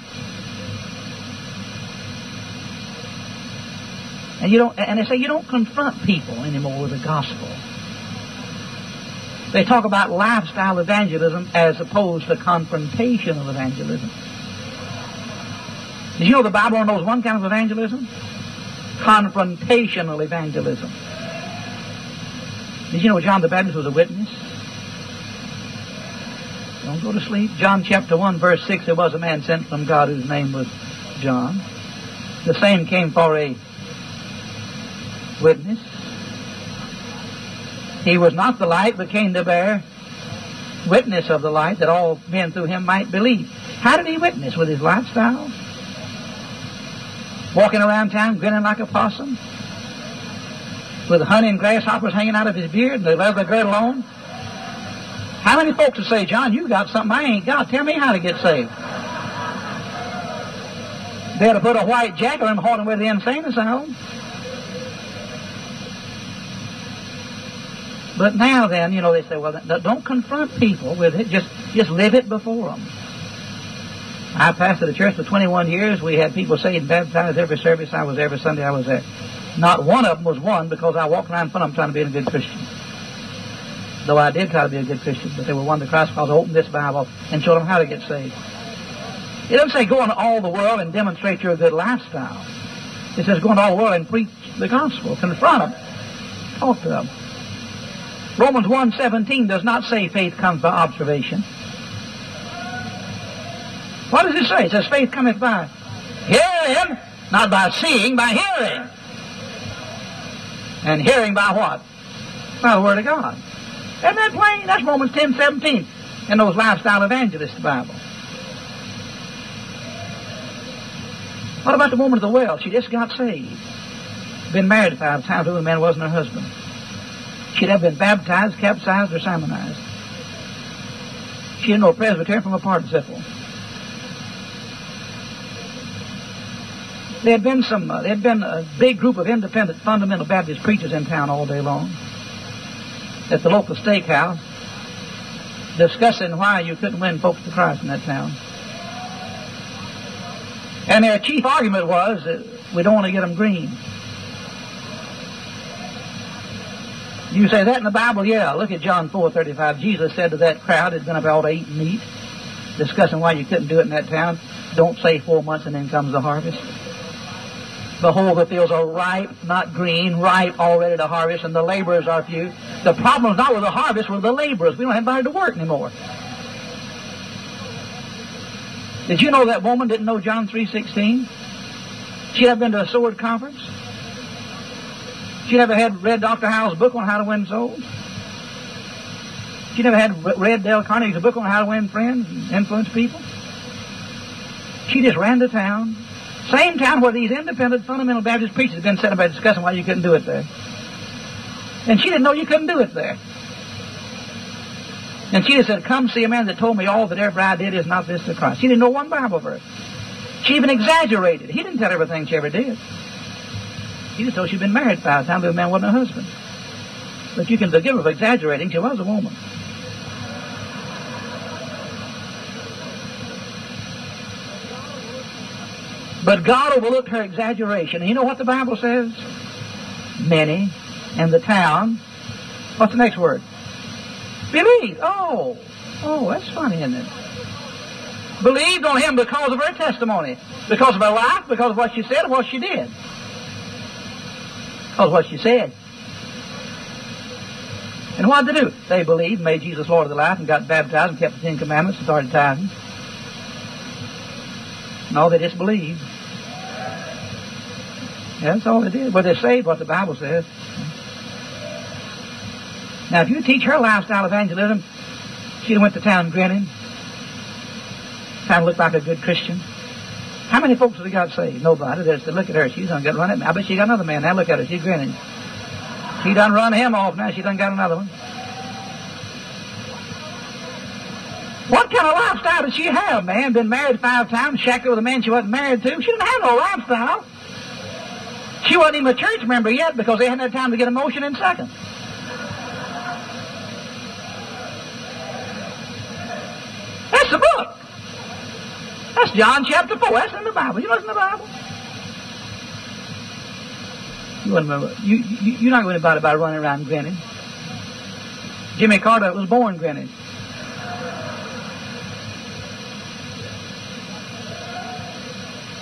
Speaker 1: And you don't, and they say you don't confront people anymore with the gospel. They talk about lifestyle evangelism as opposed to confrontational evangelism. Did you know the Bible only knows one kind of evangelism? Confrontational evangelism. Did you know John the Baptist was a witness? Don't go to sleep. John chapter 1 verse 6, there was a man sent from God whose name was John. The same came for a witness. He was not the light, but came to bear witness of the light that all men through him might believe. How did he witness? With his lifestyle? Walking around town grinning like a possum? With honey and grasshoppers hanging out of his beard and the leather girdle on? How many folks would say, John, you got something I ain't got. Tell me how to get saved. They had to put a white jacket on him, him with the insane asylum. But now then, you know, they say, well, don't confront people with it. Just, just live it before them. I pastored a church for 21 years. We had people saved, baptized every service I was every Sunday I was there. Not one of them was one because I walked around in front of them trying to be a good Christian. Though I did try to be a good Christian, but they were one to Christ because I opened this Bible and showed them how to get saved. It doesn't say go into all the world and demonstrate your good lifestyle. It says go into all the world and preach the gospel, confront them, talk to them. Romans 1.17 does not say faith comes by observation. What does it say? It says faith cometh by hearing, not by seeing, by hearing. And hearing by what? By the Word of God. Isn't that plain? That's Romans 10.17 in those lifestyle evangelists the Bible. What about the woman of the well? She just got saved. Been married five times to a man who wasn't her husband. She'd have been baptized, capsized, or Simonized. She didn't know a from a participle. There had been some, uh, there had been a big group of independent fundamental Baptist preachers in town all day long at the local steakhouse discussing why you couldn't win folks to Christ in that town. And their chief argument was that we don't want to get them green. You say that in the Bible? Yeah. Look at John 4:35. Jesus said to that crowd that's been about to eat meat, discussing why you couldn't do it in that town. Don't say four months and then comes the harvest. Behold, the fields are ripe, not green, ripe, all ready to harvest, and the laborers are few. The problem is not with the harvest, with the laborers. We don't have anybody to work anymore. Did you know that woman didn't know John 3.16? She'd have been to a sword conference. She never had read Dr. Howell's book on how to win souls. She never had read Dale Carnegie's book on how to win friends and influence people. She just ran to town. Same town where these independent fundamental Baptist preachers have been sitting about discussing why you couldn't do it there. And she didn't know you couldn't do it there. And she just said, come see a man that told me all that ever I did is not this to Christ. She didn't know one Bible verse. She even exaggerated. He didn't tell everything she ever did. Just told she'd been married five times to a man wasn't her husband. But you can forgive her for exaggerating. She was a woman. But God overlooked her exaggeration. And you know what the Bible says? Many in the town. What's the next word? Believe. Oh. Oh, that's funny, isn't it? Believed on him because of her testimony. Because of her life, because of what she said, and what she did. Because of what she said. And what did they do? They believed, made Jesus Lord of their life, and got baptized, and kept the Ten Commandments, and started tithing. No, they just believed. That's all they did. But they saved what the Bible says. Now, if you teach her lifestyle evangelism, she'd have went to town grinning, trying to look like a good Christian. How many folks have got saved? Nobody. There's said, look at her. She's done got run it. I bet she got another man. Now look at her. She's grinning. She done run him off. Now she done got another one. What kind of lifestyle did she have, man? Been married five times, shacked with a man she wasn't married to. She didn't have no lifestyle. She wasn't even a church member yet because they hadn't had time to get a motion in second. That's the book. That's John chapter 4. That's in the Bible. You know it's in the Bible. You wouldn't remember. You, you, you're not going to about about running around grinning. Jimmy Carter was born grinning.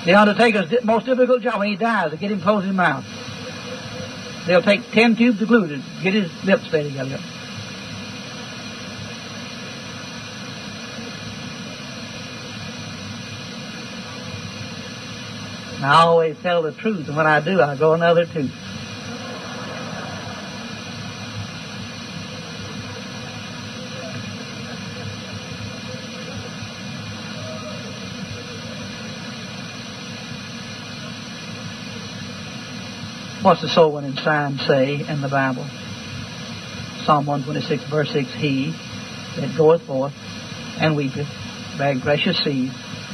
Speaker 1: The undertaker's most difficult job when he dies to get him close his mouth. They'll take ten tubes of glue to get his lips steady together. I always tell the truth, and when I do, I go another tooth. What's the soul winning sign say in the Bible? Psalm 126, verse 6 He that goeth forth and weepeth, bearing precious seed,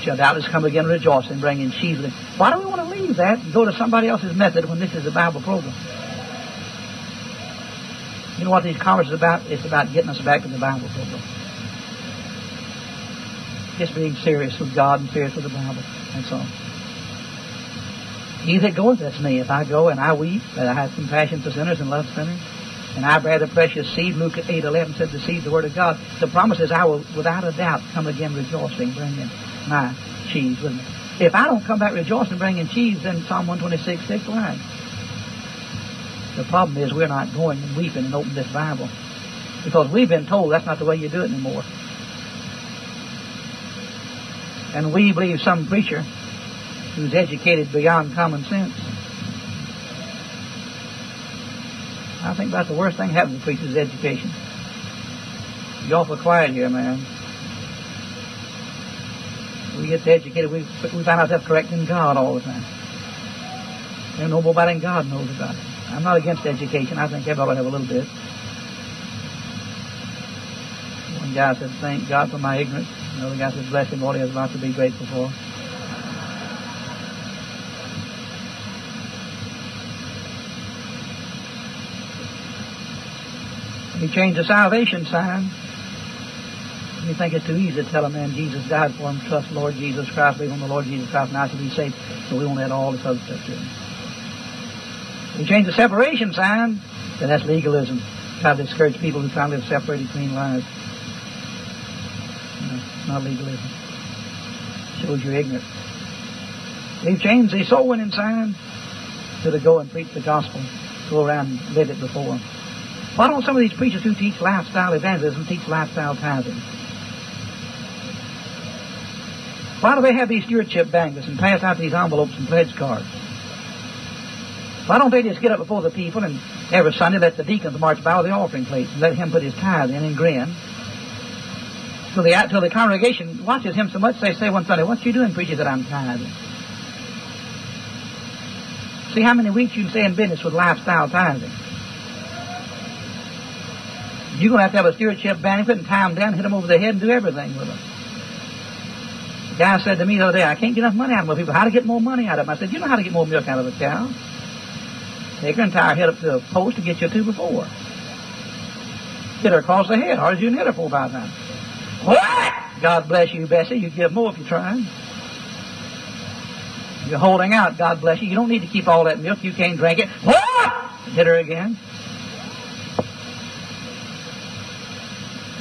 Speaker 1: shall doubtless come again rejoicing, bringing him. Why do we want to leave that and go to somebody else's method when this is a Bible program? You know what these conferences are about? It's about getting us back to the Bible program. Just being serious with God and serious with the Bible. That's all. He that goeth, that's me. If I go and I weep, that I have compassion for sinners and love sinners, and I bear the precious seed, Luke 8, 11 said the seed, the word of God. The promise is I will, without a doubt, come again rejoicing, bringing my sheaves with me. If I don't come back rejoicing, bringing cheese, then Psalm 126, 6 lies. The problem is we're not going and weeping and opening this Bible. Because we've been told that's not the way you do it anymore. And we believe some preacher who's educated beyond common sense. I think that's the worst thing happening to preachers education. You're awful quiet here, man. We get educated, we, we find ourselves correcting God all the time. There's no more about it God knows about it. I'm not against education. I think everybody ought have a little bit. One guy said, thank God for my ignorance. Another guy said, bless him, Lord, he has lots to be grateful for. He changed the salvation sign. You think it's too easy to tell a man Jesus died for him, trust Lord Jesus Christ, believe on the Lord Jesus Christ, and I shall be saved. So we won't add all this other stuff to it. He change the separation sign, then that's legalism. Try to discourage people who try to live separated, clean lives. No, not legalism. Shows you're ignorant. They've changed the soul winning sign to the go and preach the gospel. Go around and live it before. Why don't some of these preachers who teach lifestyle evangelism teach lifestyle tithing? Why do they have these stewardship banquets and pass out these envelopes and pledge cards? Why don't they just get up before the people and every Sunday let the deacons march by with the offering plates and let him put his tithe in and grin? Till the, till the congregation watches him so much, they say one Sunday, what you doing, preacher, that I'm tithing? See how many weeks you can stay in business with lifestyle tithing. You're going to have to have a stewardship banquet and tie them down, hit them over the head, and do everything with them. Guy said to me the other day, I can't get enough money out of my people. How to get more money out of them? I said, you know how to get more milk out of a cow. Take her entire head up to a post to get you two before. Hit her across the head, hard as you can hit her four five times. What? God bless you, Bessie. You give more if you try. You're holding out, God bless you. You don't need to keep all that milk. You can't drink it. What? Hit her again.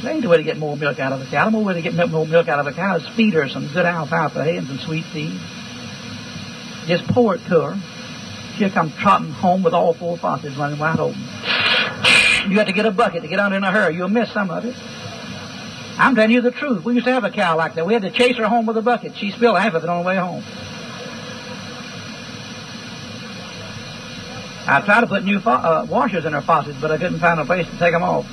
Speaker 1: The way to get more milk out of a cow. The only way to get more milk out of a cow is feed her some good alfalfa hay and some sweet seed. Just pour it to her. She'll come trotting home with all four faucets running wide open. You have to get a bucket to get under in a hurry. You'll miss some of it. I'm telling you the truth. We used to have a cow like that. We had to chase her home with a bucket. She spilled half of it on the way home. I tried to put new uh, washers in her faucets, but I couldn't find a place to take them off.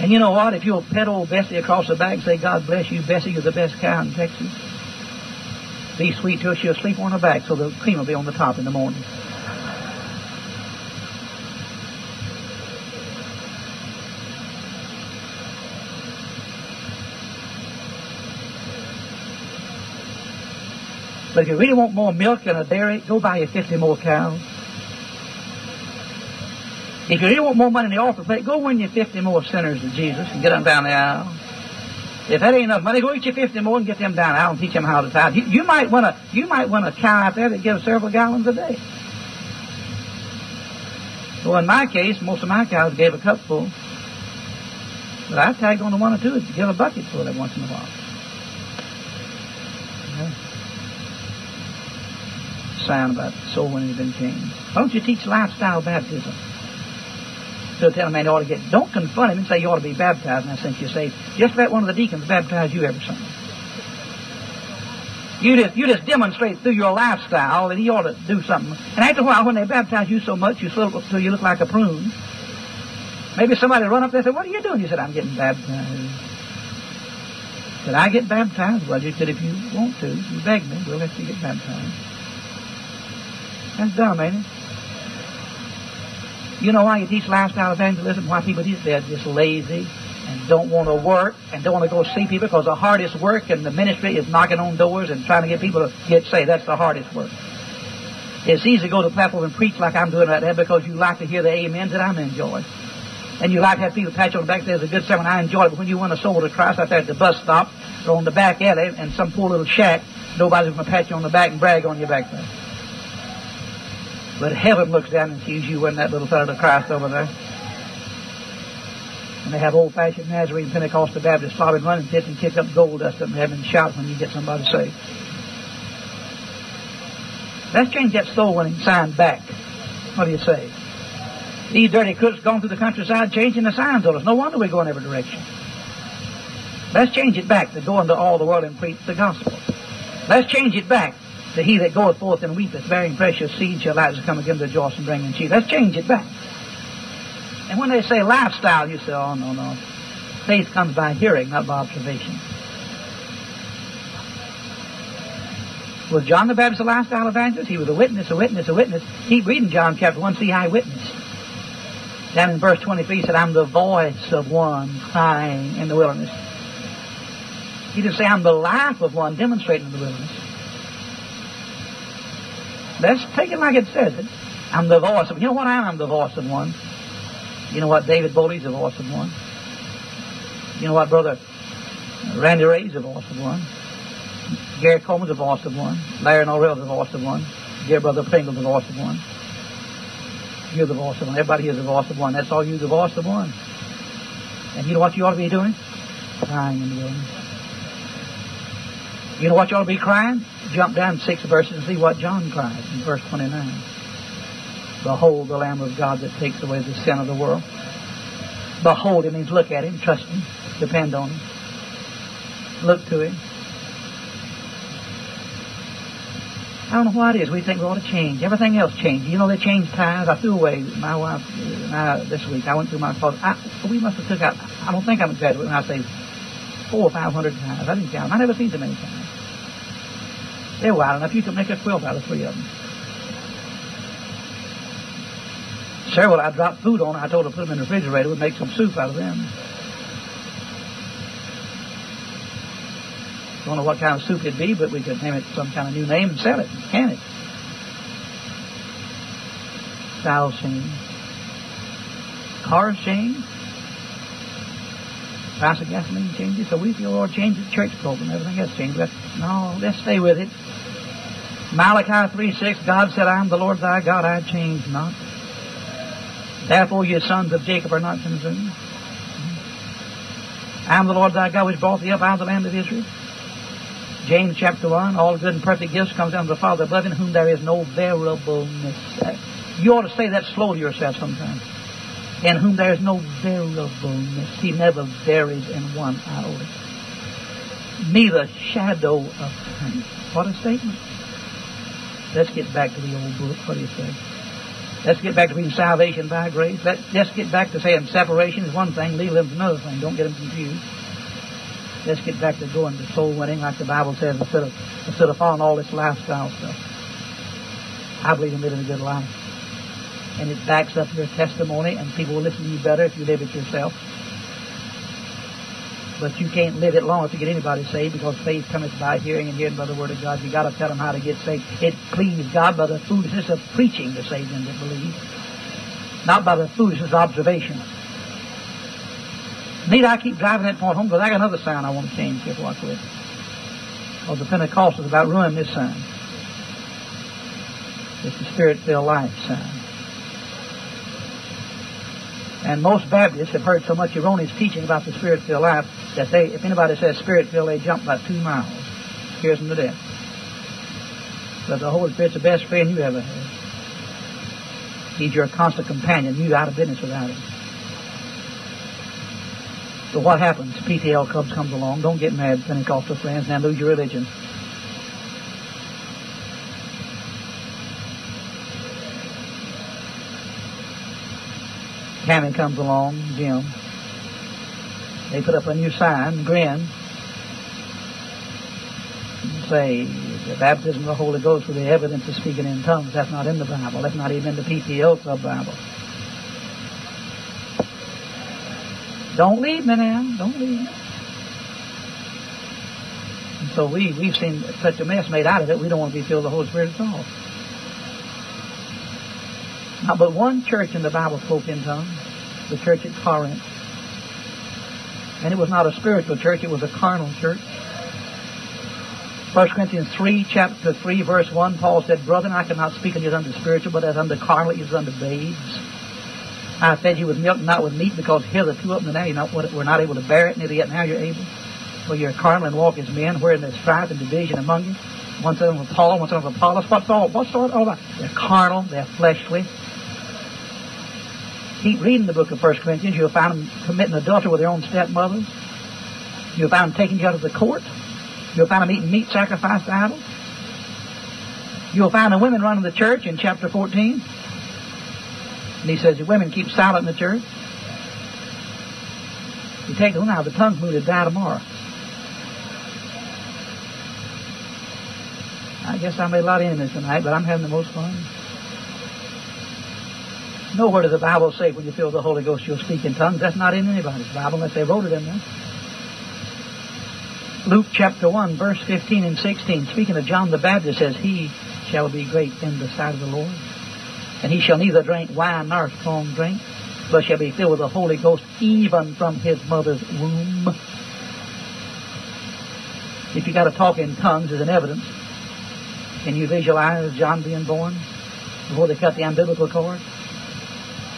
Speaker 1: And you know what? If you'll pet old Bessie across the back and say, God bless you, Bessie, you're the best cow in Texas, be sweet to her. She'll sleep on her back so the cream will be on the top in the morning. But if you really want more milk than a dairy, go buy you 50 more cows. If you really want more money in the offering plate, go win you 50 more sinners to Jesus and get them down the aisle. If that ain't enough money, go get you 50 more and get them down the aisle and teach them how to tithe. You, you might want a, you might want a cow out there that gives several gallons a day. Well, in my case, most of my cows gave a cupful. But I tagged on to one or two to give a bucket full every once in a while. Yeah. Sound about soul winning has been changed. Why don't you teach lifestyle baptism? So tell him man he ought to get, don't confront him and say you ought to be baptized now since you're saved. Just let one of the deacons baptize you every Sunday. You just, you just demonstrate through your lifestyle that he ought to do something. And after a while, when they baptize you so much, you slow till you look like a prune. Maybe somebody run up there and say, what are you doing? You said, I'm getting baptized. Said, I get baptized? Well, you said, if you want to, you beg me, we'll let you get baptized. That's dumb, ain't it? You know why you teach lifestyle evangelism? Why people teach? They're just lazy and don't want to work and don't want to go see people because the hardest work in the ministry is knocking on doors and trying to get people to get saved. That's the hardest work. It's easy to go to the platform and preach like I'm doing right now because you like to hear the amens that I'm enjoying. And you like to have people pat you on the back. There's a good sermon. I enjoy it. But when you want a soul to Christ out there at the bus stop or on the back alley and some poor little shack, nobody's going to pat you on the back and brag on your back there. But heaven looks down and sees you and that little fellow to Christ over there. And they have old-fashioned Nazarene Pentecostal Baptist slobbing running pits and kick up gold dust up in heaven and shout when you get somebody saved. Let's change that soul winning sign back. What do you say? These dirty crooks gone through the countryside changing the signs on us. No wonder we go in every direction. Let's change it back to go into all the world and preach the gospel. Let's change it back to he that goeth forth and weepeth, bearing precious seed, shall likewise come again to rejoice and bring in sheep. Let's change it back. And when they say lifestyle, you say, oh, no, no. Faith comes by hearing, not by observation. Was John the Baptist a lifestyle evangelist? He was a witness, a witness, a witness. Keep reading John chapter 1, see witnessed. Down in verse 23, he said, I'm the voice of one crying in the wilderness. He didn't say, I'm the life of one demonstrating in the wilderness. Let's take it like it says it. I'm the voice of, you know what I am? I'm the voice of one. You know what? David Bowley's the voice of one. You know what, brother? Randy Ray's the voice of one. Gary Coleman's the voice of one. Larry Norrell's the voice of one. Dear brother Pringle's the voice of one. You're the voice of one. Everybody here's the voice of one. That's all you, the voice of one. And you know what you ought to be doing? Crying in the. You know what you ought to be crying? Jump down six verses and see what John cried in verse 29. Behold the Lamb of God that takes away the sin of the world. Behold him means look at him, trust him, depend on him. Look to him. I don't know what it is. We think we ought to change. Everything else changed. You know, they changed tithes. I threw away my wife uh, this week. I went through my closet. I, we must have took out, I don't think I'm exaggerating when I say four or five hundred times. I didn't count. I never seen so many tithes. They're wide enough. You could make a quilt out of three of them. Several I dropped food on. I told her to put them in the refrigerator. We'd make some soup out of them. Don't know what kind of soup it'd be, but we could name it some kind of new name and sell it, can it? Styles change. Price of gasoline changes. So we feel Lord change the church program. Everything else changed. But no, let's stay with it. Malachi 3 6, God said, I am the Lord thy God, I change not. Therefore, ye sons of Jacob are not consumed. Mm-hmm. I am the Lord thy God which brought thee up out of the land of Israel. James chapter 1, all good and perfect gifts comes down from the Father above in whom there is no variableness. You ought to say that slow to yourself sometimes. In whom there is no variableness. He never varies in one iota. Neither shadow of turning. What a statement. Let's get back to the old book. What do you say? Let's get back to being salvation by grace. Let, let's get back to saying separation is one thing, legalism is another thing. Don't get them confused. Let's get back to going to soul winning like the Bible says instead of, instead of following all this lifestyle stuff. I believe in living a good life. And it backs up your testimony and people will listen to you better if you live it yourself. But you can't live it long to get anybody saved because faith cometh by hearing and hearing by the word of God. You got to tell them how to get saved. It pleased God by the foolishness of preaching to save them that believe, not by the foolishness of observation. Need I keep driving that point home because I got another sign I want to change here watch with. Because the Pentecostals about ruining this sign. It's the Spirit-filled life sign. And most Baptists have heard so much erroneous teaching about the Spirit-filled life that they, if anybody says Spirit-filled, they jump about two miles. Here's them to death. But the Holy Spirit's the best friend you ever had. He's your constant companion. You're out of business without him. So what happens? PTL Club comes along. Don't get mad, Pentecostal friends, and lose your religion. Tammy comes along, Jim. They put up a new sign, grin, and say, the baptism of the Holy Ghost with the evidence of speaking in tongues. That's not in the Bible. That's not even in the PTL Club Bible. Don't leave me now. Don't leave. And so we, we've seen such a mess made out of it, we don't want to be filled with the Holy Spirit at all. Not but one church in the Bible spoke in tongues, the church at Corinth. And it was not a spiritual church, it was a carnal church. 1 Corinthians 3, chapter 3, verse 1, Paul said, Brethren, I cannot speak unto you as unto spiritual, but as unto carnal, as unto babes. I fed you with milk, not with meat, because hitherto up to now you we're not able to bear it, neither yet now you're able. For you're carnal and walk men, wherein there's strife and division among you. One said of Paul, one said of Apollos. What's all, what's all about? They're carnal, they're fleshly. Keep reading the book of 1 Corinthians. You'll find them committing adultery with their own stepmothers. You'll find them taking you out of the court. You'll find them eating meat sacrificed to idols. You'll find the women running the church in chapter 14. And he says, the women keep silent in the church. You take them now, the tongue's moved to die tomorrow. I guess I made a lot of enemies tonight, but I'm having the most fun. Nowhere does the Bible say when you feel the Holy Ghost you'll speak in tongues. That's not in anybody's Bible unless they wrote it in there. Luke chapter 1, verse 15 and 16, speaking of John the Baptist, says, He shall be great in the sight of the Lord. And he shall neither drink wine nor strong drink, but shall be filled with the Holy Ghost even from his mother's womb. If you got to talk in tongues as an evidence, can you visualize John being born before they cut the umbilical cord?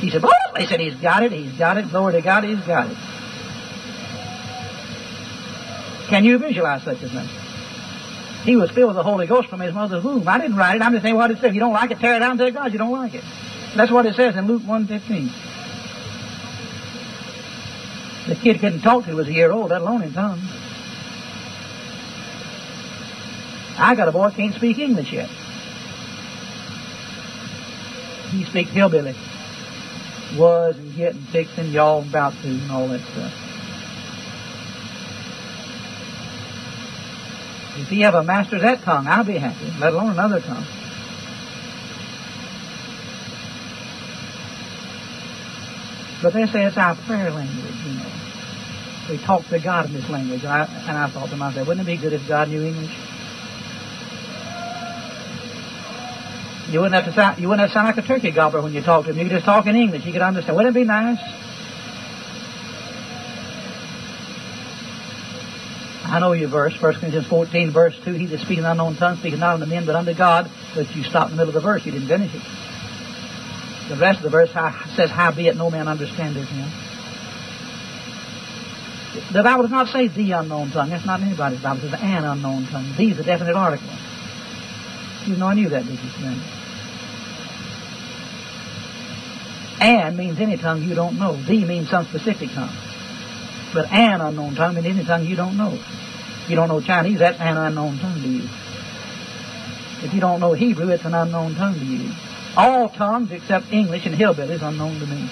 Speaker 1: He said, oh, they said, he's got it, he's got it, glory to God, he's got it. Can you visualize such a thing? He was filled with the Holy Ghost from his mother's womb. I didn't write it. I'm just saying what it says. If you don't like it, tear it down and tell God you don't like it. That's what it says in Luke 1.15. The kid couldn't talk till he was a year old, let alone in tongues. I got a boy can't speak English yet. He speaks hillbilly. Was and get and fix and y'all about to and all that stuff. If he ever masters that tongue, I'll be happy, let alone another tongue. But they say it's our prayer language, you know. We talk to God in this language. I, and I thought to myself, wouldn't it be good if God knew English? You wouldn't have to sound, you wouldn't have to sound like a turkey gobbler when you talk to him. You could just talk in English. You could understand. Wouldn't it be nice? I know your verse, 1 Corinthians 14, verse 2. He that speaks in unknown tongue, speaking not unto men, but unto God. But you stopped in the middle of the verse. You didn't finish it. The rest of the verse says, Howbeit no man understandeth him. The Bible does not say the unknown tongue. That's not anybody's Bible. It says an unknown tongue. The is a definite article. You know I knew that, did you, friend? An means any tongue you don't know. The means some specific tongue. But an unknown tongue means any tongue you don't know. If you don't know Chinese, that's an unknown tongue to you. If you don't know Hebrew, it's an unknown tongue to you. All tongues except English and hillbilly is unknown to me.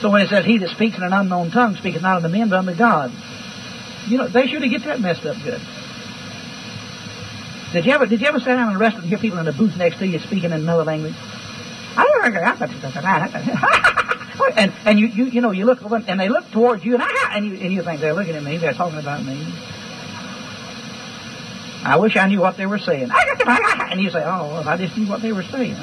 Speaker 1: So when it says, he that speaks in an unknown tongue speaketh not unto men, but unto God. You know, they should get that messed up good. Did you ever, did you ever sit down in a restaurant and hear people in the booth next to you speaking in another language? And and you you you know you look and they look towards you and I and you and you think they're looking at me, they're talking about me. I wish I knew what they were saying. And you say, oh, well, if I just knew what they were saying.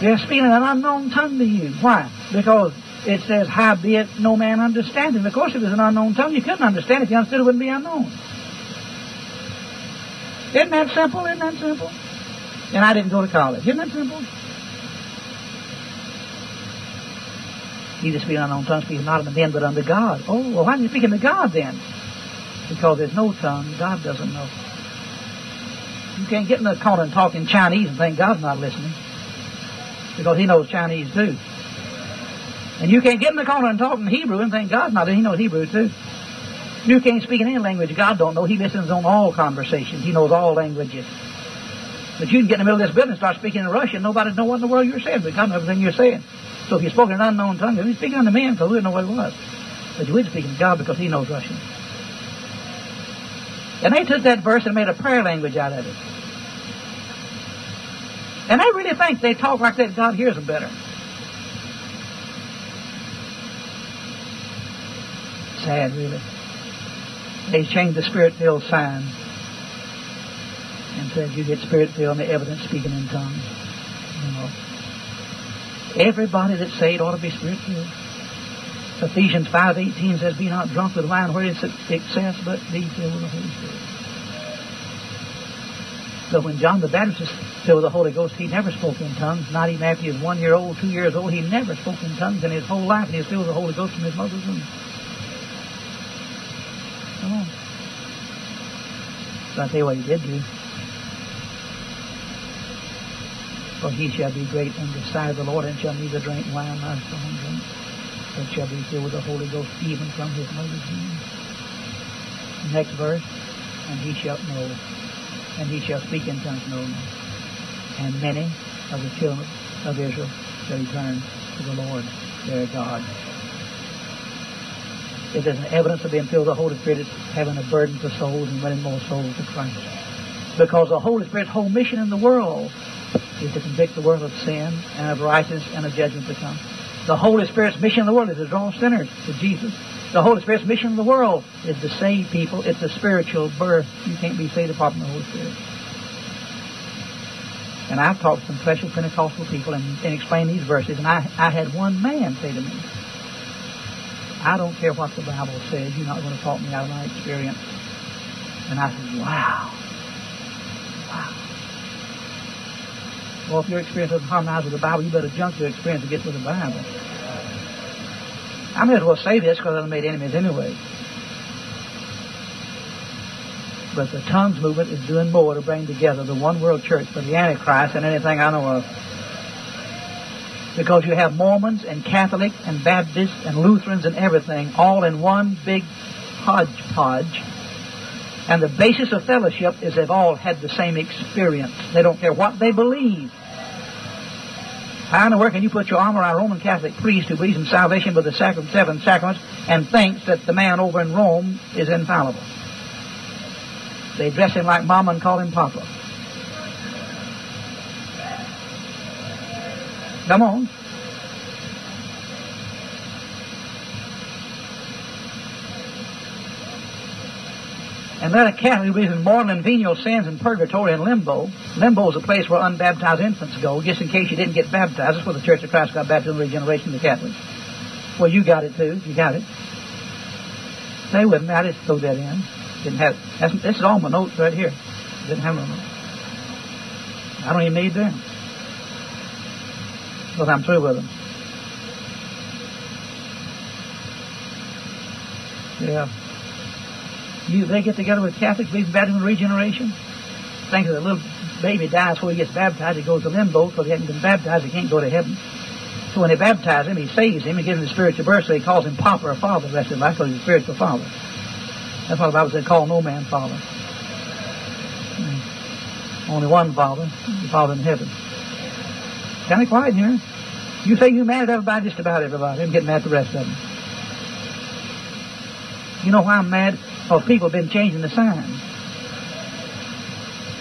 Speaker 1: They're speaking an unknown tongue to you. Why? Because it says, howbeit no man understanding. Of course, if it was an unknown tongue, you couldn't understand. If you understood, it wouldn't be unknown. Isn't that simple? Isn't that simple? And I didn't go to college. Isn't that simple? He that speaks unknown tongue speaks not unto men but unto God. Oh, well, why are you speaking to God then? Because there's no tongue God doesn't know. You can't get in the corner and talk in Chinese and think God's not listening. Because He knows Chinese too. And you can't get in the corner and talk in Hebrew and think God's not. He knows Hebrew too. You can't speak in any language God don't know. He listens on all conversations. He knows all languages. But you can get in the middle of this business, and start speaking in Russian. nobody'd know what in the world you're saying. But God knows everything you're saying. So if you spoke in an unknown tongue, you're speaking unto men because we didn't know what it was. But you would speak to God because He knows Russian. And they took that verse and made a prayer language out of it. And they really think they talk like that, God hears them better. Sad, really. They changed the spirit-filled sign and said, you get spirit-filled and the evidence speaking in tongues. You know. Everybody that's saved ought to be spirit-filled. Ephesians 5.18 says, Be not drunk with wine where it's excess, but be filled with the Holy Spirit. So when John the Baptist was filled with the Holy Ghost, he never spoke in tongues. Not even after he was one year old, two years old, he never spoke in tongues in his whole life, and he was filled with the Holy Ghost from his mother's womb. Come on. I tell you what he did do. For he shall be great in the sight of the Lord, and shall neither drink wine nor strong drink, but shall be filled with the Holy Ghost even from his mother's womb. Next verse, and he shall know, and he shall speak in tongues no more. And many of the children of Israel shall return to the Lord their God. If there's an evidence of being filled with the Holy Spirit, having a burden for souls and winning more souls to Christ. Because the Holy Spirit's whole mission in the world is to convict the world of sin and of righteousness and of judgment to come. The Holy Spirit's mission in the world is to draw sinners to Jesus. The Holy Spirit's mission in the world is to save people. It's a spiritual birth. You can't be saved apart from the Holy Spirit. And I've talked to some special Pentecostal people and, and explained these verses, and I, I had one man say to me, I don't care what the Bible says. You're not going to talk me out of my experience. And I said, wow. Wow. Well, if your experience doesn't harmonize with the Bible, you better junk your experience and get with the Bible. I may as well say this because I've made enemies anyway. But the tongues movement is doing more to bring together the one world church for the Antichrist than anything I know of because you have Mormons and Catholics and Baptists and Lutherans and everything all in one big hodgepodge. And the basis of fellowship is they've all had the same experience. They don't care what they believe. How in the world can you put your arm around a Roman Catholic priest who believes in salvation with the sacrament, seven sacraments and thinks that the man over in Rome is infallible? They dress him like mama and call him papa. Come on. And let a Catholic believes in mortal and venial sins and purgatory and limbo. Limbo is a place where unbaptized infants go, just in case you didn't get baptized. That's where the Church of Christ got baptized in regeneration of the Catholics. Well, you got it too. You got it. With me. I just throw that in. Didn't have. That's, this is all my notes right here. Didn't have notes. I don't even need them because I'm through with them. Yeah. You, they get together with Catholics, believe in baptism regeneration. Think that the little baby dies before he gets baptized, he goes to limbo because he hasn't been baptized, he can't go to heaven. So when they baptize him, he saves him, he gives him the spiritual birth, so he calls him Papa or Father the rest of his life because he's a spiritual father. That's why the Bible said, call no man Father. Hmm. Only one Father, the Father in heaven. Kind of quiet here. You say you're mad at everybody, just about everybody. I'm getting mad at the rest of them. You know why I'm mad? Because people have been changing the signs.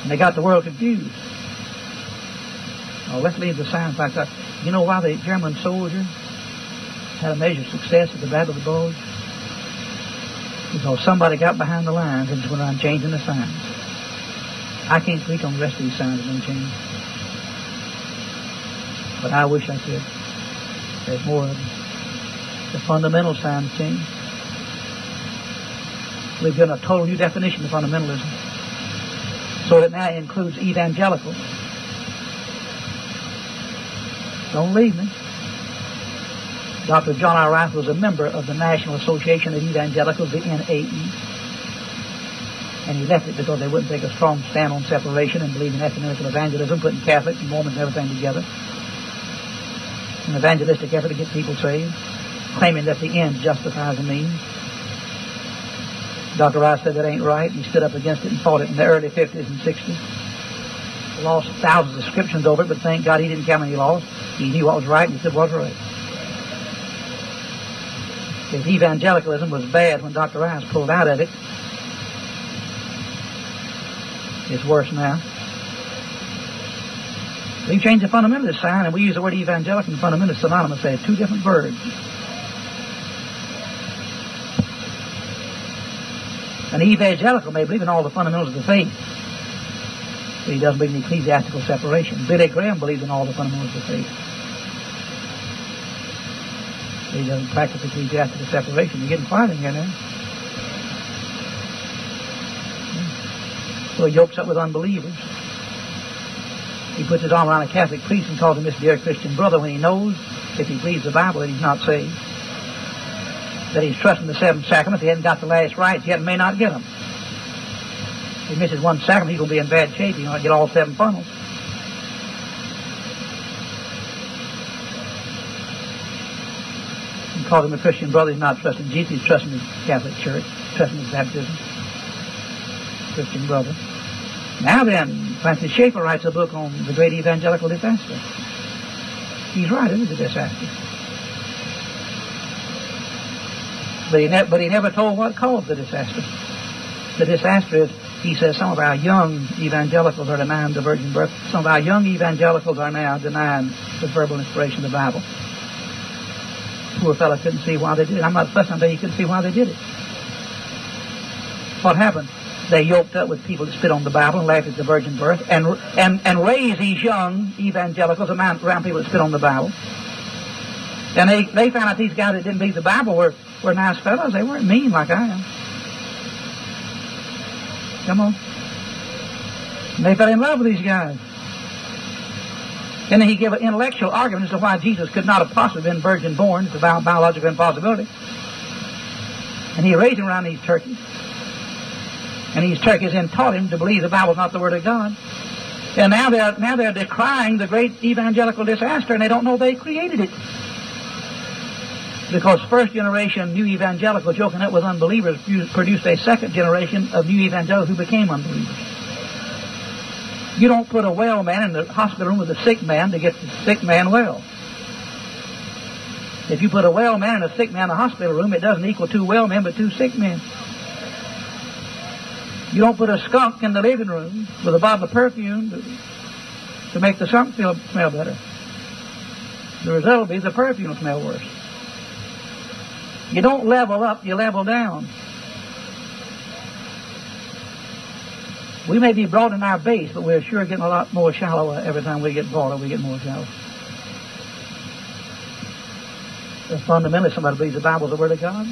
Speaker 1: And they got the world confused. Oh, let's leave the signs like that. You know why the German soldier had a measure of success at the Battle of the Bulge? Because somebody got behind the lines and went around changing the signs. I can't speak on the rest of these signs that have been changed. But I wish I could. There's more of them. The fundamental signs change. We've given a total new definition of fundamentalism. So it now includes evangelical. Don't leave me. Dr. John R. Rice was a member of the National Association of Evangelicals, the NAE. And he left it because they wouldn't take a strong stand on separation and believe in ecumenical evangelism, putting Catholics and Mormons and everything together. An evangelistic effort to get people saved, claiming that the end justifies the means. Dr. Rice said that ain't right. He stood up against it and fought it in the early 50s and 60s. Lost thousands of subscriptions over it, but thank God he didn't count any lost. He knew what was right and he said what was right. If evangelicalism was bad when Dr. Rice pulled out of it, it's worse now. We changed the fundamentalist sign and we use the word evangelical and fundamentalist synonymous. They have two different words. An evangelical may believe in all the fundamentals of the faith, but he doesn't believe in ecclesiastical separation. Billy Graham believes in all the fundamentals of the faith. But he doesn't practice ecclesiastical separation. You're getting quiet in here now. So he yokes up with unbelievers. He puts his arm around a Catholic priest and calls him his dear Christian brother when he knows, if he believes the Bible, that he's not saved that he's trusting the seventh sacrament. He hasn't got the last rites yet and may not get them. If he misses one sacrament, he's going to be in bad shape. Going to get all seven funnels. He calls him a Christian brother. He's not trusting Jesus. He's trusting the Catholic Church, trusting his baptism. Christian brother. Now then, Francis Schaeffer writes a book on the great evangelical disaster. He's right, isn't it, disaster? But he, but he never told what caused the disaster. The disaster is, he says, some of our young evangelicals are denying the virgin birth. Some of our young evangelicals are now denying the verbal inspiration of the Bible. Poor fellow couldn't see why they did it. I'm not fussing, but he couldn't see why they did it. What happened? They yoked up with people that spit on the Bible and laughed at the virgin birth and, and, and raised these young evangelicals around, around people that spit on the Bible. And they, they found out these guys that didn't believe the Bible were were nice fellows. They weren't mean like I am. Come on. And they fell in love with these guys. And then he gave an intellectual argument as to why Jesus could not have possibly been virgin born. It's a bio- biological impossibility. And he raised him around these turkeys. And these turkeys then taught him to believe the Bible's not the Word of God. And now they're, now they're decrying the great evangelical disaster and they don't know they created it. Because first generation new evangelicals joking up with unbelievers produced a second generation of new evangelicals who became unbelievers. You don't put a well man in the hospital room with a sick man to get the sick man well. If you put a well man and a sick man in a hospital room, it doesn't equal two well men but two sick men. You don't put a skunk in the living room with a bottle of perfume to, to make the skunk feel, smell better. The result will be the perfume will smell worse. You don't level up, you level down. We may be broad in our base, but we're sure getting a lot more shallower every time we get broader, we get more shallow. The fundamentalist, somebody believes the Bible is the Word of God,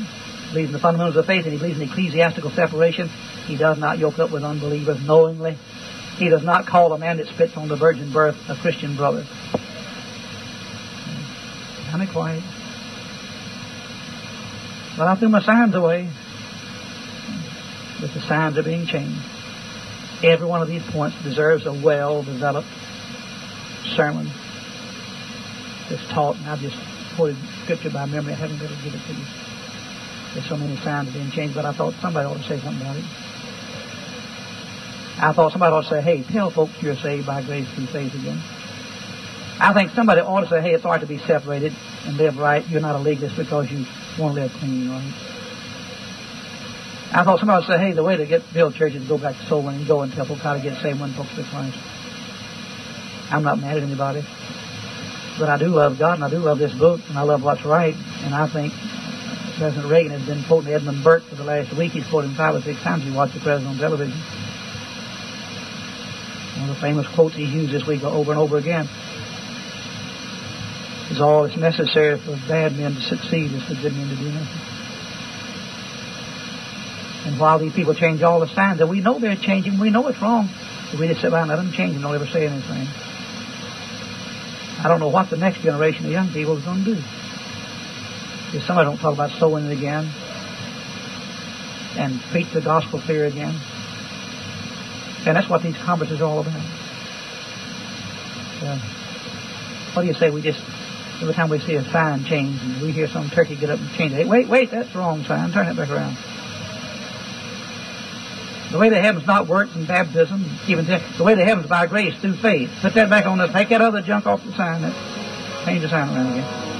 Speaker 1: believes in the fundamentals of faith, and he believes in ecclesiastical separation. He does not yoke up with unbelievers knowingly. He does not call a man that spits on the virgin birth a Christian brother. Kind of quiet. But I threw my signs away. But the signs are being changed. Every one of these points deserves a well-developed sermon that's taught, and I've just quoted scripture by memory. I haven't been able to give it to you. There's so many signs being changed, but I thought somebody ought to say something about it. I thought somebody ought to say, hey, tell folks you're saved by grace through faith again. I think somebody ought to say, hey, it's right to be separated and live right. You're not a legalist because you want to live clean, right? I thought somebody would say, hey, the way to get build churches is go back to soul winning, go and tell folks how to get saved when folks to Christ. I'm not mad at anybody. But I do love God and I do love this book and I love what's right. And I think President Reagan has been quoting Edmund Burke for the last week. He's quoted him five or six times. He watched the president on television. One of the famous quotes he's used this week over and over again is all that's necessary for bad men to succeed is for good men to do nothing. And while these people change all the signs, and we know they're changing, we know it's wrong, if we just sit by and let them change and don't ever say anything. I don't know what the next generation of young people is going to do. If somebody don't talk about sowing it again and preach the gospel clear again. And that's what these conferences are all about. Yeah. What do you say? We just every time we see a sign change and we hear some turkey get up and change it. Hey, wait, wait, that's the wrong sign. Turn it back around. The way the heavens not works in baptism, even the way the heavens by grace through faith. Put that back on the, take that other junk off the sign. That, change the sign around again.